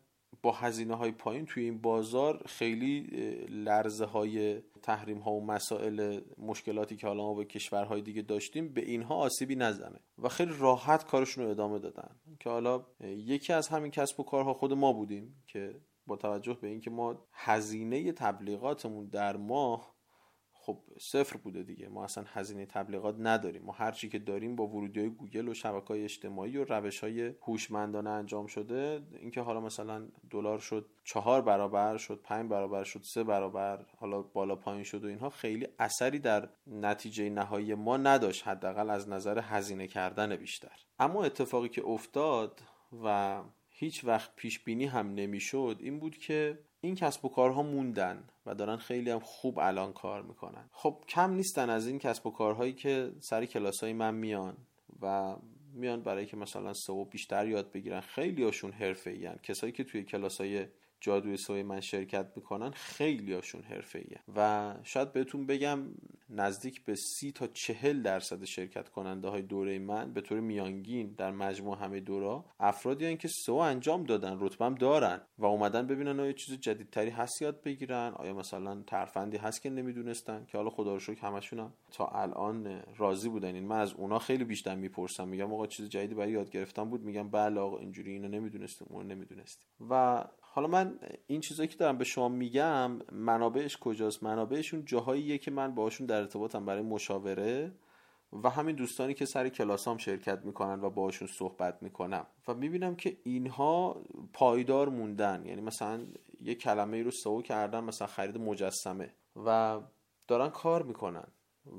[SPEAKER 1] با هزینه های پایین توی این بازار خیلی لرزه های تحریم ها و مسائل مشکلاتی که حالا ما به کشورهای دیگه داشتیم به اینها آسیبی نزنه و خیلی راحت کارشون رو ادامه دادن. که حالا یکی از همین کسب و کارها خود ما بودیم که با توجه به اینکه ما هزینه تبلیغاتمون در ماه خب صفر بوده دیگه. ما اصلا هزینه تبلیغات نداریم. ما هر چی که داریم با ورودی های گوگل و شبکه های اجتماعی و روش های هوشمندانه انجام شده. اینکه حالا مثلا دلار شد چهار برابر شد پنج برابر شد سه برابر حالا بالا پایین شد و اینها خیلی اثری در نتیجه نهایی ما نداشت. حداقل از نظر هزینه کردن بیشتر. اما اتفاقی که افتاد و هیچ وقت پیش بینی هم نمی‌شد این بود که این کسب و کارها موندن و دارن خیلی هم خوب الان کار می‌کنن. خب کم نیستن از این کسب و کارهایی که سر کلاس های من میان و میان برای که مثلا سو بیشتر یاد بگیرن. خیلی هاشون حرفه کسایی که توی کلاس های جادوی سوی من شرکت می‌کنن خیلی هاشون حرفه و شاید بهتون بگم نزدیک به سی تا چهل درصد شرکت کننده های دوره من به طور میانگین در مجموع همه دورا افرادی هن که سو انجام دادن رتبم دارن و اومدن ببینن آیا چیز جدیدتری هست یاد بگیرن آیا مثلا ترفندی هست که نمی‌دونستن که حالا خدا رو شکر همشون تا الان راضی بودن. این من از اونا خیلی بیشتر می‌پرسم میگم آقا چیز جدیدی برای یاد گرفتن بود؟ میگم بله آقا اینجوری اینو نمی‌دونستیم اون نمی‌دونستیم. و حالا من این چیزایی که دارم به شما میگم منابعش کجاست؟ منابعشون جاهاییه که من باشون در ارتباطم برای مشاوره و همین دوستانی که سر کلاسام شرکت می‌کنن و باشون صحبت می‌کنم. و می‌بینم که اینها پایدار موندن. یعنی مثلا یه کلمه رو سو کردن مثلا خرید مجسمه. و دارن کار می‌کنن.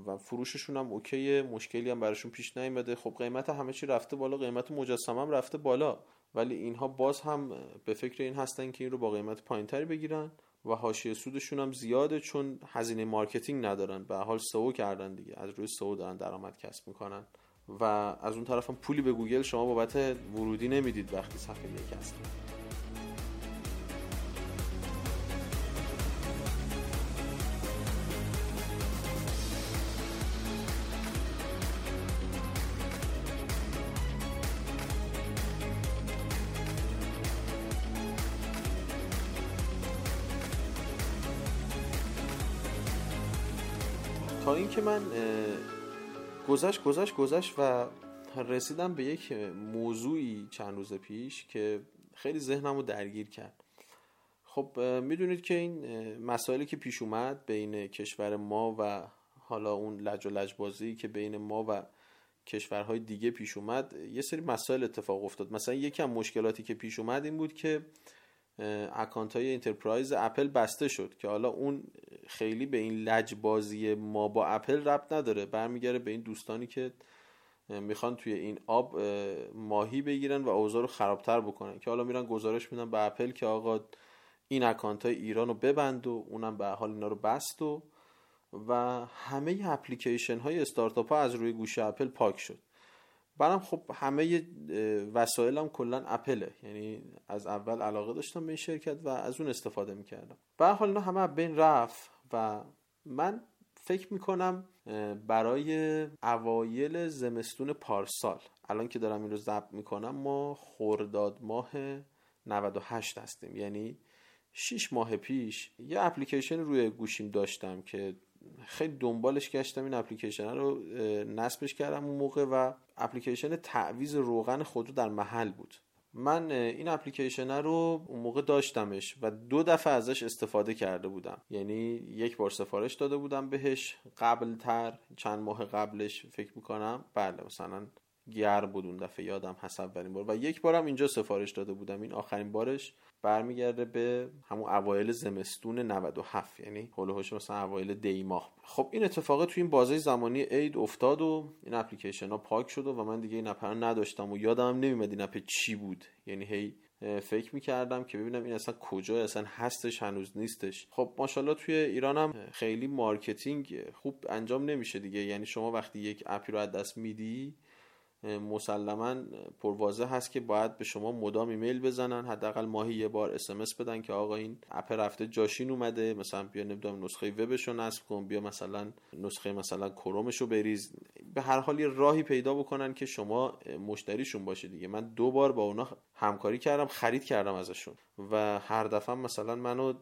[SPEAKER 1] و فروششون هم OK یه مشکلی هم براشون پیش نیومده. خب قیمت همه چی رفته بالا قیمت مجسمه هم رفته بالا. ولی اینها باز هم به فکر این هستن که این رو با قیمت پایینتری بگیرن و حاشیه سودشون هم زیاده چون هزینه marketing ندارن. به هر حال سئو کردن دیگه. از روی سئو دارن درآمد کسب می‌کنن. و از اون طرف هم پولی به گوگل شما بابت ورودی نمی‌دید وقتی صفحه یک من گذشت گذشت گذشت و رسیدم به یک موضوعی چند روز پیش که خیلی ذهنم رو درگیر کرد. خب می‌دونید که این مسائلی که پیش اومد بین کشور ما و حالا اون لج و لجبازی که بین ما و کشورهای دیگه پیش اومد یه سری مسائل اتفاق افتاد. مثلا یکی از مشکلاتی که پیش اومد این بود که اکانت های enterprise اپل بسته شد که حالا اون خیلی به این لجبازی ما با اپل ربط نداره. برمیگره به این دوستانی که می‌خوان توی این آب ماهی بگیرن و اوضاع رو خرابتر بکنن. که حالا میرن گزارش میدن به اپل که آقا این اکانت های ایران رو ببند و اونم به هر حال اینا رو بست و و همه اپلیکیشن های استارتاپ ها از روی گوشی اپل پاک شد. برام خب همه وسایلم کلا اپله. یعنی از اول علاقه داشتم به این شرکت و از اون استفاده می‌کردم. به هر حال اینا همه بین رفت و من فکر می‌کنم برای اوایل زمستون پارسال الان که دارم این رو ضبط می‌کنم ما خورداد ماه 98 هستیم. یعنی 6 ماه پیش یه اپلیکیشن روی گوشیم داشتم که خیلی دنبالش گشتم این اپلیکیشن رو نصبش کردم اون موقع و اپلیکیشن تعویز روغن خودرو در محل بود. من این اپلیکیشن رو اون موقع داشتمش و دو دفعه ازش استفاده کرده بودم. یعنی یک بار سفارش داده بودم بهش. قبل تر چند ماه قبلش فکر می‌کنم. بله مثلا گرم بود اون دفعه یادم هست اولین بار. و یک بارم اینجا سفارش داده بودم. این آخرین بارش. برمیگرده به همون اوایل زمستون 97 یعنی حول و حوش مثلا اوایل دی ماه. خب این اتفاق توی این بازه زمانی عید افتاد و این اپلیکیشن ها پاک شد و من دیگه این اپ نداشتم و یادم نمیمد این اپ چی بود. یعنی هی فکر می‌کردم که ببینم این اصلا کجا اصلا هستش هنوز نیستش. خب ماشاءالله توی ایران هم خیلی marketing خوب انجام نمیشه دیگه. یعنی شما وقتی یک اپی رو از دست میدی مسلما پر واضح هست که باید به شما مدام ایمیل بزنن. حداقل ماهی یه بار اس بدن که آقا این اپ رفته جاش این اومده. مثلا بیا نمی‌دونم نسخه وبش رو نصب کن. بیا مثلا نسخه مثلا کرومش رو بریز. به هر حال یه راهی پیدا بکنن که شما مشتریشون باشه دیگه. من دو بار با اونا همکاری کردم خرید کردم ازشون. و هر دفعه مثلا منو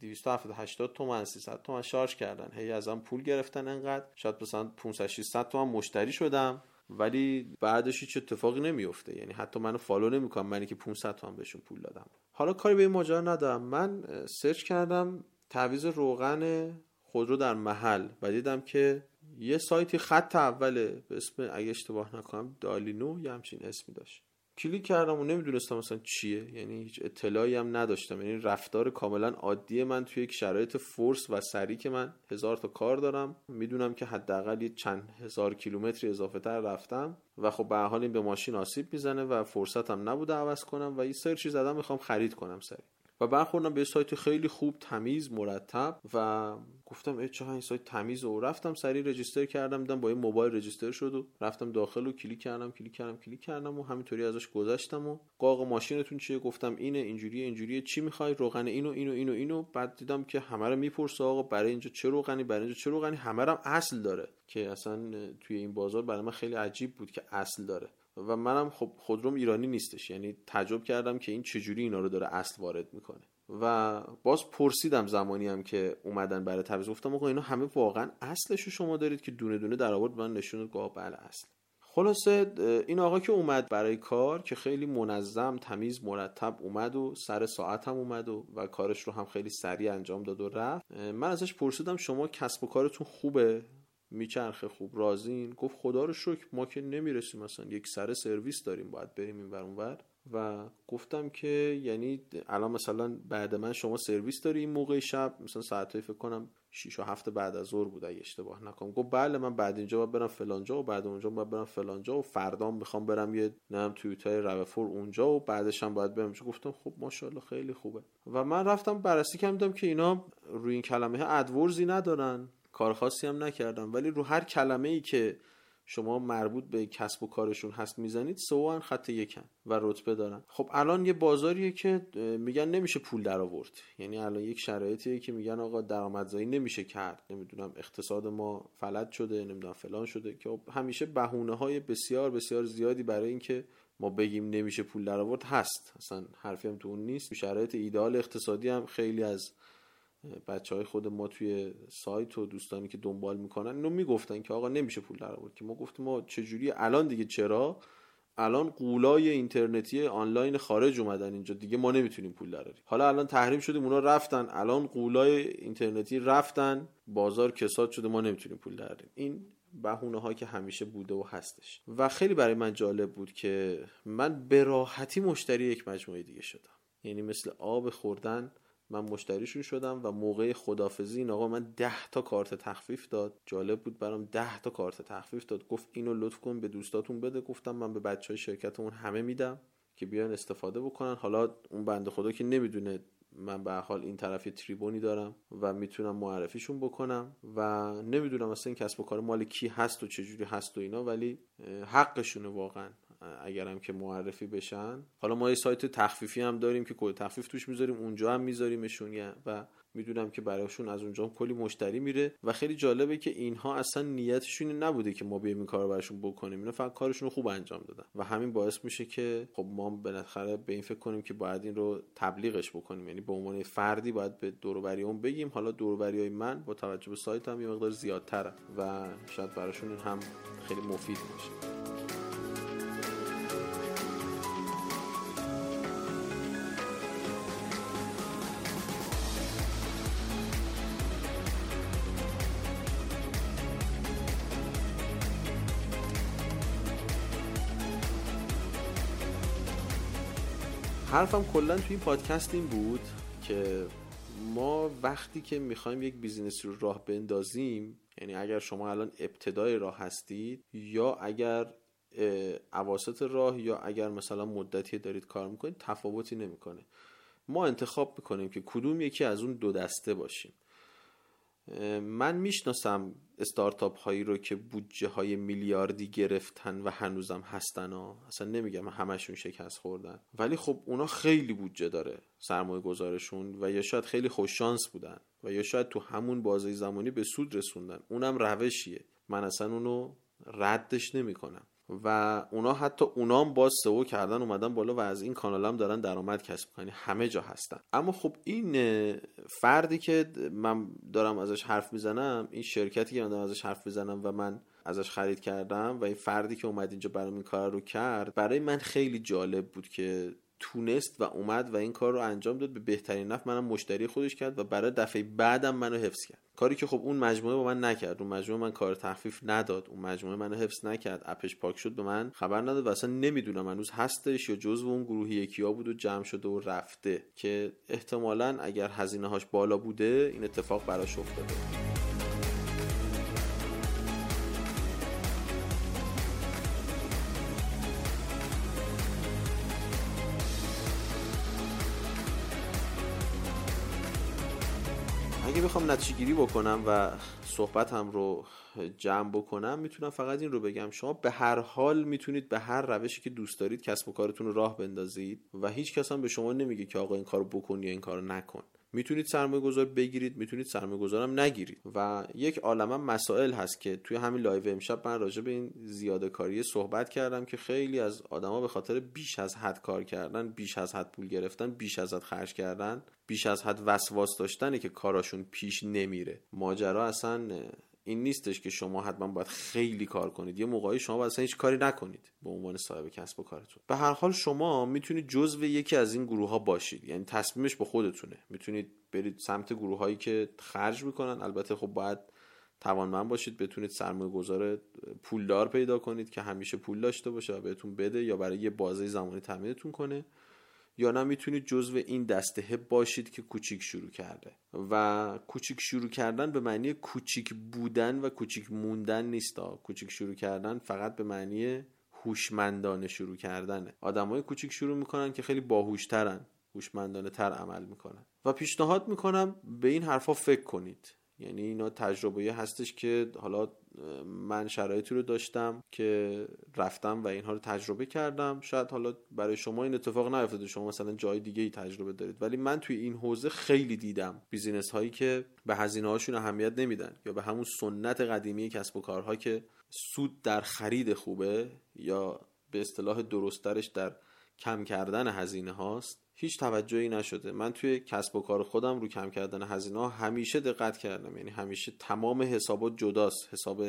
[SPEAKER 1] 270 80 تومن 300 تومن شارژ کردن. هی ازم پول گرفتن انقدر. شاید مثلا 500 600 تومن مشتری شدم. ولی بعدش هیچ اتفاقی نمیفته یعنی حتی منو follow نمی‌کنن. منی که 500 تومن بهشون پول دادم. حالا کاری به این ماجرا ندارم. من search کردم. تعویض روغن خودرو در محل و دیدم که یه سایتی خط اوله به اسم اگه اشتباه نکنم دالینو یه همچین اسمی داشت. کلیک کردم و نمی‌دونستم مثلا چیه. یعنی هیچ اطلاعی هم نداشتم. یعنی رفتار کاملا عادی من توی یک شرایط force و سریع که من هزار تا کار دارم. می‌دونم که حداقل چند هزار کیلومتری اضافه تر رفتم و خب به هر حال این به ماشین آسیب می‌زنه و فرصتم نبوده عوض کنم و یه search ی زدم می‌خوام خرید کنم سریع و برخوردم به سایت خیلی خوب تمیز مرتب و گفتم ای چه این سایت تمیز و رفتم سریع register کردم دیدم با این موبایل register شد و رفتم داخل و کلیک کردم کلیک کردم کلیک کردم و همینطوری ازش گذشتم و گفت ماشینتون چیه؟ گفتم اینه اینجوریه اینجوریه چی می‌خوای؟ روغن اینو اینو اینو اینو. بعد دیدم که همه رو می‌پرسه آقا برای اینجا چه روغنی؟ برای اینجا چه روغنی؟ همه هم اصل داره. که اصلا توی این بازار برای من خیلی عجیب بود که اصل داره. و منم خب خودروم ایرانی نیستش. یعنی تعجب کردم که این چجوری اینا رو داره اصل وارد می‌کنه. و باز پرسیدم زمانی هم که اومدن برای تعویض گفتم آقا اینا همه واقعا اصلش شما دارید که دونه دونه در آورد. من نشون داد بله اصل. خلاصه این آقا که اومد برای کار که خیلی منظم تمیز مرتب اومد و سر ساعت هم اومد و, و کارش رو هم خیلی سریع انجام داد و رفت. من ازش پرسیدم شما کسب و کارتون خوبه؟ میچرخه خوب رازین گفت خدا رو شکر ما که نمی‌رسیم مثلا یک سر سرویس داریم باید بریم این ور اونور. و گفتم که یعنی الان مثلا بعد من شما سرویس داری این موقع شب مثلا ساعت فکر کنم 6 و هفت بعد از ظهر بود اگه اشتباه نکنم. گفت بله من بعد اینجا باید برم فلانجا و بعد اونجا باید برم فلانجا و فردا می‌خوام برم یه نم تویوتای روفور اونجا و بعدش هم باید برم. گفتم خب ماشاءالله خیلی خوبه. و من رفتم بررسی کردم که اینا روی این کلمه ادورزی ندارن. کار خاصی هم نکردم. ولی رو هر کلمه ای که شما مربوط به کسب و کارشون هست می‌زنید سوان خط یکن و رتبه دارن. خب الان یه بازاریه که میگن نمیشه پول در آورد یعنی الان یک شرایطیه که میگن آقا درآمدزایی نمیشه کرد. نمی‌دونم اقتصاد ما فلج شده نمی‌دونم فلان شده. که خب همیشه بهونه های بسیار بسیار زیادی برای اینکه ما بگیم نمیشه پول در آورد هست. اصلا حرفی هم تو اون نیست. شرایط ایدال اقتصادی هم خیلی از بچه های خود ما توی سایت و دوستانی که دنبال می‌کنن اینو می‌گفتن که آقا نمیشه پول در آورد که ما گفتیم ما چجوری؟ الان دیگه چرا؟ الان قولای اینترنتی آنلاین خارج اومدن اینجا دیگه ما نمی‌تونیم پول دراریم حالا الان تحریم شدیم اونا رفتن الان قولای اینترنتی رفتن بازار کساد شده ما نمی‌تونیم پول دراریم این بهونه ها که همیشه بوده و هستش. و خیلی برای من جالب بود که من به راحتی مشتری یک مجموعه دیگه شدم. یعنی مثل آب خوردن من مشتریشون شدم و موقع خدافزی این آقا من ده تا کارت تخفیف داد. جالب بود برام ده تا کارت تخفیف داد. گفت اینو لطف کن به دوستاتون بده. گفتم من به بچه های شرکتمون همه میدم که بیان استفاده بکنن. حالا اون بنده خدا که نمی‌دونه من به حال این طرف تریبونی دارم و می‌تونم معرفیشون بکنم و نمی‌دونم اصلا این کسب و کار مال کی هست و چجوری هست و اینا ولی حقشونه واقعا. اگرم که معرفی بشن. حالا ما یه سایت تخفیفی هم داریم که کد تخفیف توش می‌ذاریم اونجا هم میذاریمشون و می‌دونم که براشون از اونجا هم کلی مشتری میره. و خیلی جالبه که اینها اصلا نیتشون نبوده که ما بیایم این کار براشون بکنیم. اینا فقط کارشون رو خوب انجام دادن. و همین باعث میشه که خب ما بالاخره به این فکر کنیم که باید این رو تبلیغش بکنیم. یعنی به عنوان فردی باید به دوروبری اون بگیم. حالا دوروبری من با توجه به سایت هم یه مقدار زیادتره. و شاید براشون هم خیلی مفید باشه. حرفم کلا توی این پادکست این بود که ما وقتی که می‌خوایم یک بیزینس رو راه بندازیم یعنی اگر شما الان ابتدای راه هستید یا اگر عواسط راه یا اگر مثلا مدتی دارید کار می‌کنید تفاوتی نمی‌کنه. ما انتخاب می‌کنیم که کدوم یکی از اون دو دسته باشیم. من می‌شناسم استارتاپ هایی رو که بودجه های میلیاردی گرفتن و هنوزم هستن ها. اصلا نمیگم همشون شکست خوردن. ولی خب اونا خیلی بودجه داره سرمایه گذارشون و یا شاید خیلی خوششانس بودن و یا شاید تو همون بازه زمانی به سود رسوندن. اونم روشیه. من اصلا اونو ردش نمی‌کنم. و اونا حتی اونام باز سئو کردن اومدن بالا و از این کانال هم دارن درآمد کسب کنن همه جا هستن. اما خب این فردی که من دارم ازش حرف می‌زنم این شرکتی که من دارم ازش حرف می‌زنم و من ازش خرید کردم و این فردی که اومد اینجا برام این کار رو کرد برای من خیلی جالب بود که تونست و اومد و این کار رو انجام داد به بهترین نفع. منم مشتری خودش کرد و برای دفعه بعدم منو حفظ کرد. کاری که خب اون مجموعه با من نکرد اون مجموعه من کار تخفیف نداد اون مجموعه منو حفظ نکرد اپش پاک شد به من خبر نداد و اصلا نمی‌دونم هنوز هستش یا جزو اون گروهی یکیا بود و جمع شده و رفته که احتمالا اگر هزینه هاش بالا بوده این اتفاق براش افتاده. بخوام نتیجه گیری بکنم و صحبتم رو جمع بکنم می‌تونم فقط این رو بگم. شما به هر حال می‌تونید به هر روشی که دوست دارید کسب و کارتون رو راه بندازید و هیچ کس هم به شما نمیگه که آقا این کارو بکن یا این کارو نکن. می‌تونید سرمایه گذار بگیرید می‌تونید سرمایه گذارم نگیرید. و یک عالمه مسائل هست که توی همین live امشب من راجع به این زیاده کاری صحبت کردم که خیلی از آدما به خاطر بیش از حد کار کردن بیش از حد پول گرفتن بیش از حد خرج کردن بیش از حد وسواس داشتنه که کاراشون پیش نمیره. ماجرا اصلا این نیستش که شما حتما باید خیلی کار کنید. یه موقعی شما باید هیچ کاری نکنید به عنوان صاحب کسب و کارتون. به هر حال شما می‌تونید جزو یکی از این گروه ها باشید. یعنی تصمیمش به خودتونه. می‌تونید برید سمت گروه هایی که خرج می‌کنن. البته خب باید توانمند باشید. بتونید سرمایه گذار پولدار پیدا کنید که همیشه پول داشته باشه و بهتون بده یا برای یه بازه زمانی تامینتون کنه. یا نه می‌تونید جزو این دسته باشید که کوچیک شروع کرده. و کوچیک شروع کردن به معنی کوچیک بودن و کوچیک موندن نیست کوچیک شروع کردن فقط به معنی هوشمندانه شروع کردنه. آدمای کوچیک شروع می‌کنن که خیلی باهوشترن هوشمندانه تر عمل می‌کنن. و پیشنهاد می‌کنم به این حرفا فکر کنید. یعنی اینا تجربه هستش که حالا من شرایطی رو داشتم که رفتم و اینها رو تجربه کردم. شاید حالا برای شما این اتفاق نیفتاده شما مثلا جای دیگه ای تجربه دارید ولی من توی این حوزه خیلی دیدم بیزینس هایی که به هزینه هاشون اهمیت نمیدن یا به همون سنت قدیمی کسب و کارها که سود در خرید خوبه یا به اصطلاح درسترش در کم کردن هزینه هاست هیچ توجهی نشده. من توی کسب و کار خودم رو کم کردن هزینه همیشه دقت کردم. یعنی همیشه تمام حسابات جداست. حساب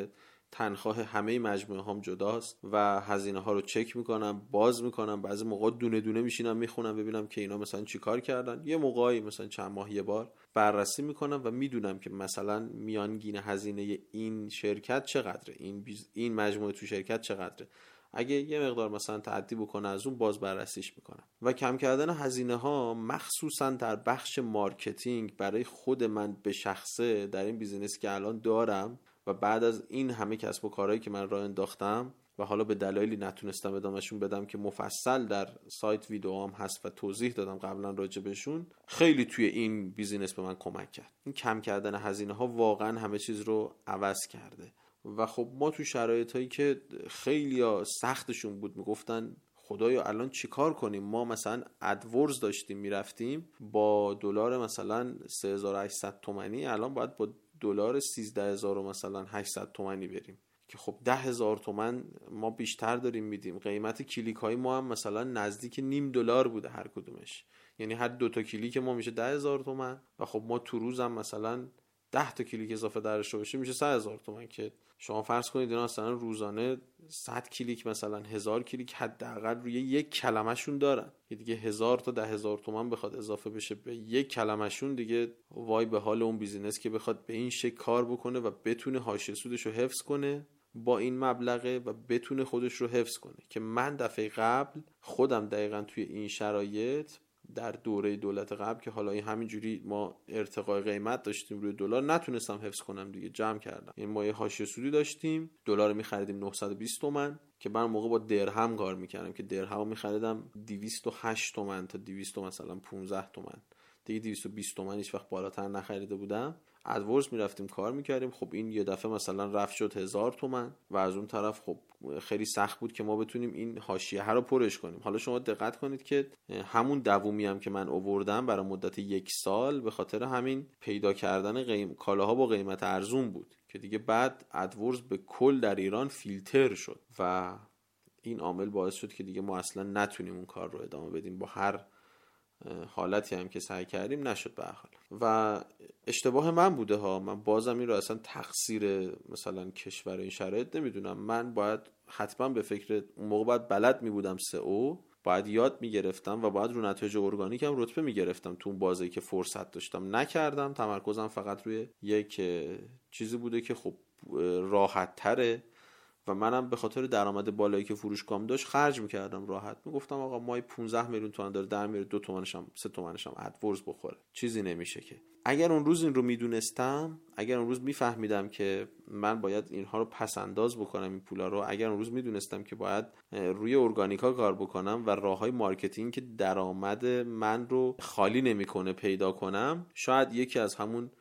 [SPEAKER 1] تنخواه همه مجموعه هم جداست و هزینه ها رو چک می‌کنم باز می‌کنم. بعضی موقع دونه دونه میشینم می‌خونم ببینم که اینا مثلا چیکار کردن. یه موقعی مثلا چند ماه یه بار بررسی می‌کنم و می‌دونم که مثلا میانگین هزینه این شرکت چقدره این این مجموعه تو شرکت چقدره. اگه یه مقدار مثلا تعدی بکنه از اون باز بررسیش می‌کنم. و کم کردن هزینه ها مخصوصا در بخش marketing برای خود من به شخصه در این business ی که الان دارم و بعد از این همه کسب و کارهایی که من راه انداختم و حالا به دلایلی نتونستم ادامهشون بدم که مفصل در سایت ویدیو هم هست و توضیح دادم قبلا بهشون خیلی توی این بیزینس به من کمک کرد. این کم کردن هزینه ها واقعا همه چیز رو عوض کرده. و خب ما تو شرایط هایی که خیلی سختشون بود می‌گفتن خدایا الان چیکار کنیم؟ ما مثلا ادورز داشتیم می‌رفتیم با دلار مثلا 3800 تومانی الان باید با دلار 13000 مثلا 800 تومانی بریم. که خب ده هزار تومن ما بیشتر داریم میدیم. قیمت کلیک های ما هم مثلا نزدیک نیم دلار بوده هر کدومش. یعنی هر دو تا کلیک ما میشه ده هزار تومن و خب ما تو روزم مثلا ده تا کلیک اضافه درش بشه میشه 100 هزار تومن که شما فرض کنید اینا مثلا روزانه 100 کلیک مثلا هزار کلیک حداقل روی یک کلمهشون دارن. که دیگه هزار تا ده هزار تومن بخواد اضافه بشه به یک کلمهشون دیگه وای به حال اون business که بخواد به این شکل کار بکنه و بتونه حاشیه سودش رو حفظ کنه با این مبلغه و بتونه خودش رو حفظ کنه. که من دفعه قبل خودم دقیقا توی این شرایط در دوره دولت قبل که حالا این همینجوری ما ارتقای قیمت داشتیم روی دلار نتونستم حفظ کنم دیگه جمع کردم. یعنی ما یه حاشیه سودی داشتیم دلار میخریدیم 920 تومن که من موقع با درهم کار می‌کردم که درهم میخریدم 208 تومن تا 200 مثلا 15 تومن. دیگه 220 تومن هیچ وقت بالاتر نخریده بودم. ادورز می‌رفتیم کار می‌کردیم. خب این یه دفعه مثلا رفت شد هزار تومن و از اون طرف خب خیلی سخت بود که ما بتونیم این حاشیه رو پرش کنیم. حالا شما دقت کنید که همون دوومی هم که من اووردم برای مدت یک سال به خاطر همین پیدا کردن قیم... کالاها با قیمت ارزون بود که دیگه بعد ادورز به کل در ایران فیلتر شد و این عامل باعث شد که دیگه ما اصلا نتونیم اون کار رو ادامه بدیم با هر حالتی هم که سعی کردیم نشد به حال. و اشتباه من بوده ها. من بازم این رو اصلا تقصیر مثلا کشور این شرایط نمی‌دونم. من باید حتما به فکر اون موقع باید بلد می بودم او باید یاد می‌گرفتم و باید رو نتایج ارگانیک هم رتبه می‌گرفتم تو اون بازی که فرصت داشتم نکردم. تمرکزم فقط روی یک چیزی بوده که خب راحت تره. منم به خاطر درآمد بالایی که فروشگاهم داشت خرج می‌کردم راحت. می‌گفتم آقا مای 15 میلیون تومن داره در میره دو تومنش هم سه تومنش هم ادورز بخوره. چیزی نمیشه که. اگر اون روز این رو می‌دونستم اگر اون روز میفهمیدم که من باید اینها رو پس انداز بکنم این پولا رو اگر اون روز می‌دونستم که باید روی ارگانیکا کار بکنم و راه های marketing که درآمد من رو خالی نمی‌کنه پیدا کنم شاید یکی از همون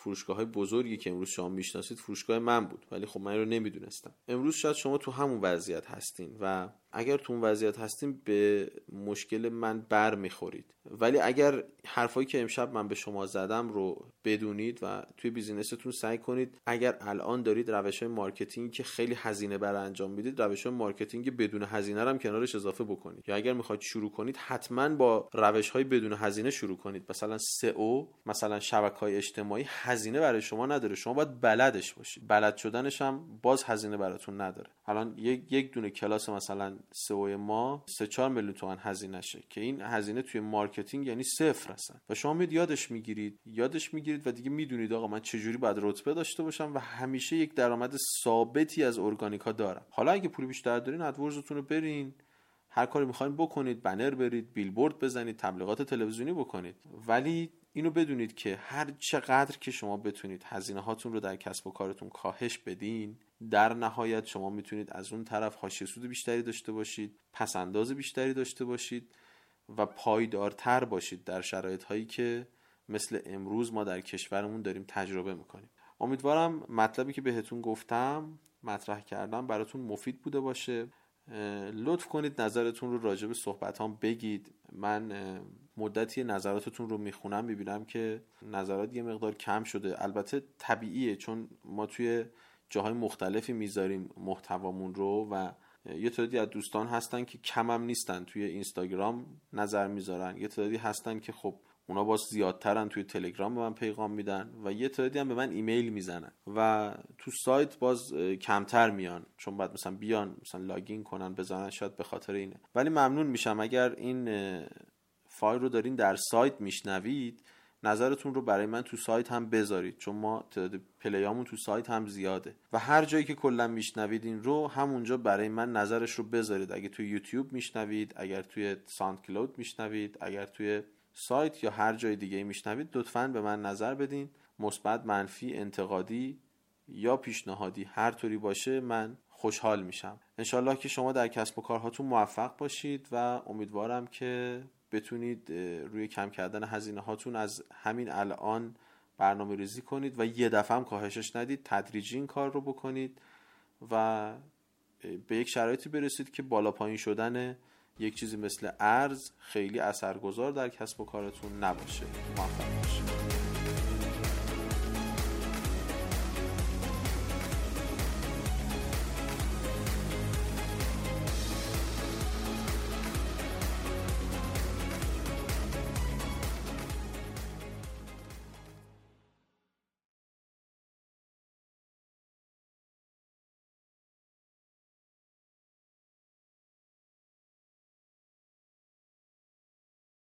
[SPEAKER 1] فروشگاه های بزرگی که امروز شما می‌شناسید فروشگاه من بود. ولی خب من رو نمی‌دونستم. امروز شاید شما تو همون وضعیت هستین و اگر تو اون وضعیت هستید به مشکل من بر می‌خورید ولی اگر حرفایی که امشب من به شما زدم رو بدونید و توی business تون سعی کنید اگر الان دارید روش های marketing که خیلی هزینه بر انجام می‌دید روش های marketing بدون هزینه هم کنارش اضافه بکنید. یا اگر می‌خواید شروع کنید حتما با روش های بدون هزینه شروع کنید. مثلا SEO مثلا شبکه های اجتماعی هزینه برای شما نداره. شما باید بلدش باشید بلد شدنش هم باز هزینه براتون نداره. الان یک یک دونه کلاس مثلا SEO ما 3 4 میلیون تومان هزینه شه که این هزینه توی marketing یعنی صفر هستن و شما میاد یادش می‌گیرید. یادش می‌گیرید و دیگه می‌دونید آقا من چجوری باید رتبه داشته باشم و همیشه یک درآمد ثابتی از ارگانیکا دارم. حالا اگه پول بیشتر دارین AdWords تون رو برین. هر کاری می‌خواین بکنید بنر برید بیلبورد بزنید تبلیغات تلویزیونی بکنید. ولی اینو بدونید که هر چقدر که شما بتونید هزینه هاتون رو در کسب و کارتون کاهش بدین در نهایت شما می‌تونید از اون طرف حاشیه سود بیشتری داشته باشید پس انداز بیشتری داشته باشید و پایدارتر باشید در شرایط هایی که مثل امروز ما در کشورمون داریم تجربه می‌کنیم. امیدوارم مطلبی که بهتون گفتم مطرح کردم براتون مفید بوده باشه. لطف کنید نظرتون رو راجع به صحبت هم بگید. من مدتی نظراتتون رو می‌خونم می‌بینم که نظرات یه مقدار کم شده. البته طبیعیه چون ما توی جاهای مختلفی می‌ذاریم محتوامون رو و یه تعدادی از دوستان هستن که کمم نیستن توی اینستاگرام نظر می‌ذارن. یه تعدادی هستن که خب اونا باز زیادترن توی تلگرام به من پیغام میدن و یه تعدادی هم به من ایمیل می‌زنن و تو سایت باز کمتر میان. چون بعد مثلا بیان مثلا لاگین کنن بزنن شاید به خاطر اینه. ولی ممنون میشم. اگر این فایل رو دارین در سایت میشنوید نظرتون رو برای من تو سایت هم بذارید. چون ما تعداد پلیامون تو سایت هم زیاده. و هر جایی که کلا میشنوید این رو همونجا برای من نظرش رو بذارید. اگه توی یوتیوب میشنوید اگر توی ساند کلود میشنوید اگر توی سایت یا هر جای دیگه میشنوید لطفا به من نظر بدین. مثبت منفی انتقادی یا پیشنهادی هر طوری باشه من خوشحال میشم. انشالله که شما در کسب و کارهاتون موفق باشید و امیدوارم که بتونید روی کم کردن هزینه هاتون از همین الان برنامه ریزی کنید و یه دفعه هم کاهشش ندید تدریجی این کار رو بکنید و به یک شرایطی برسید که بالا پایین شدن یک چیزی مثل ارز خیلی اثرگذار در کسب و کارتون نباشه. موفق باشید.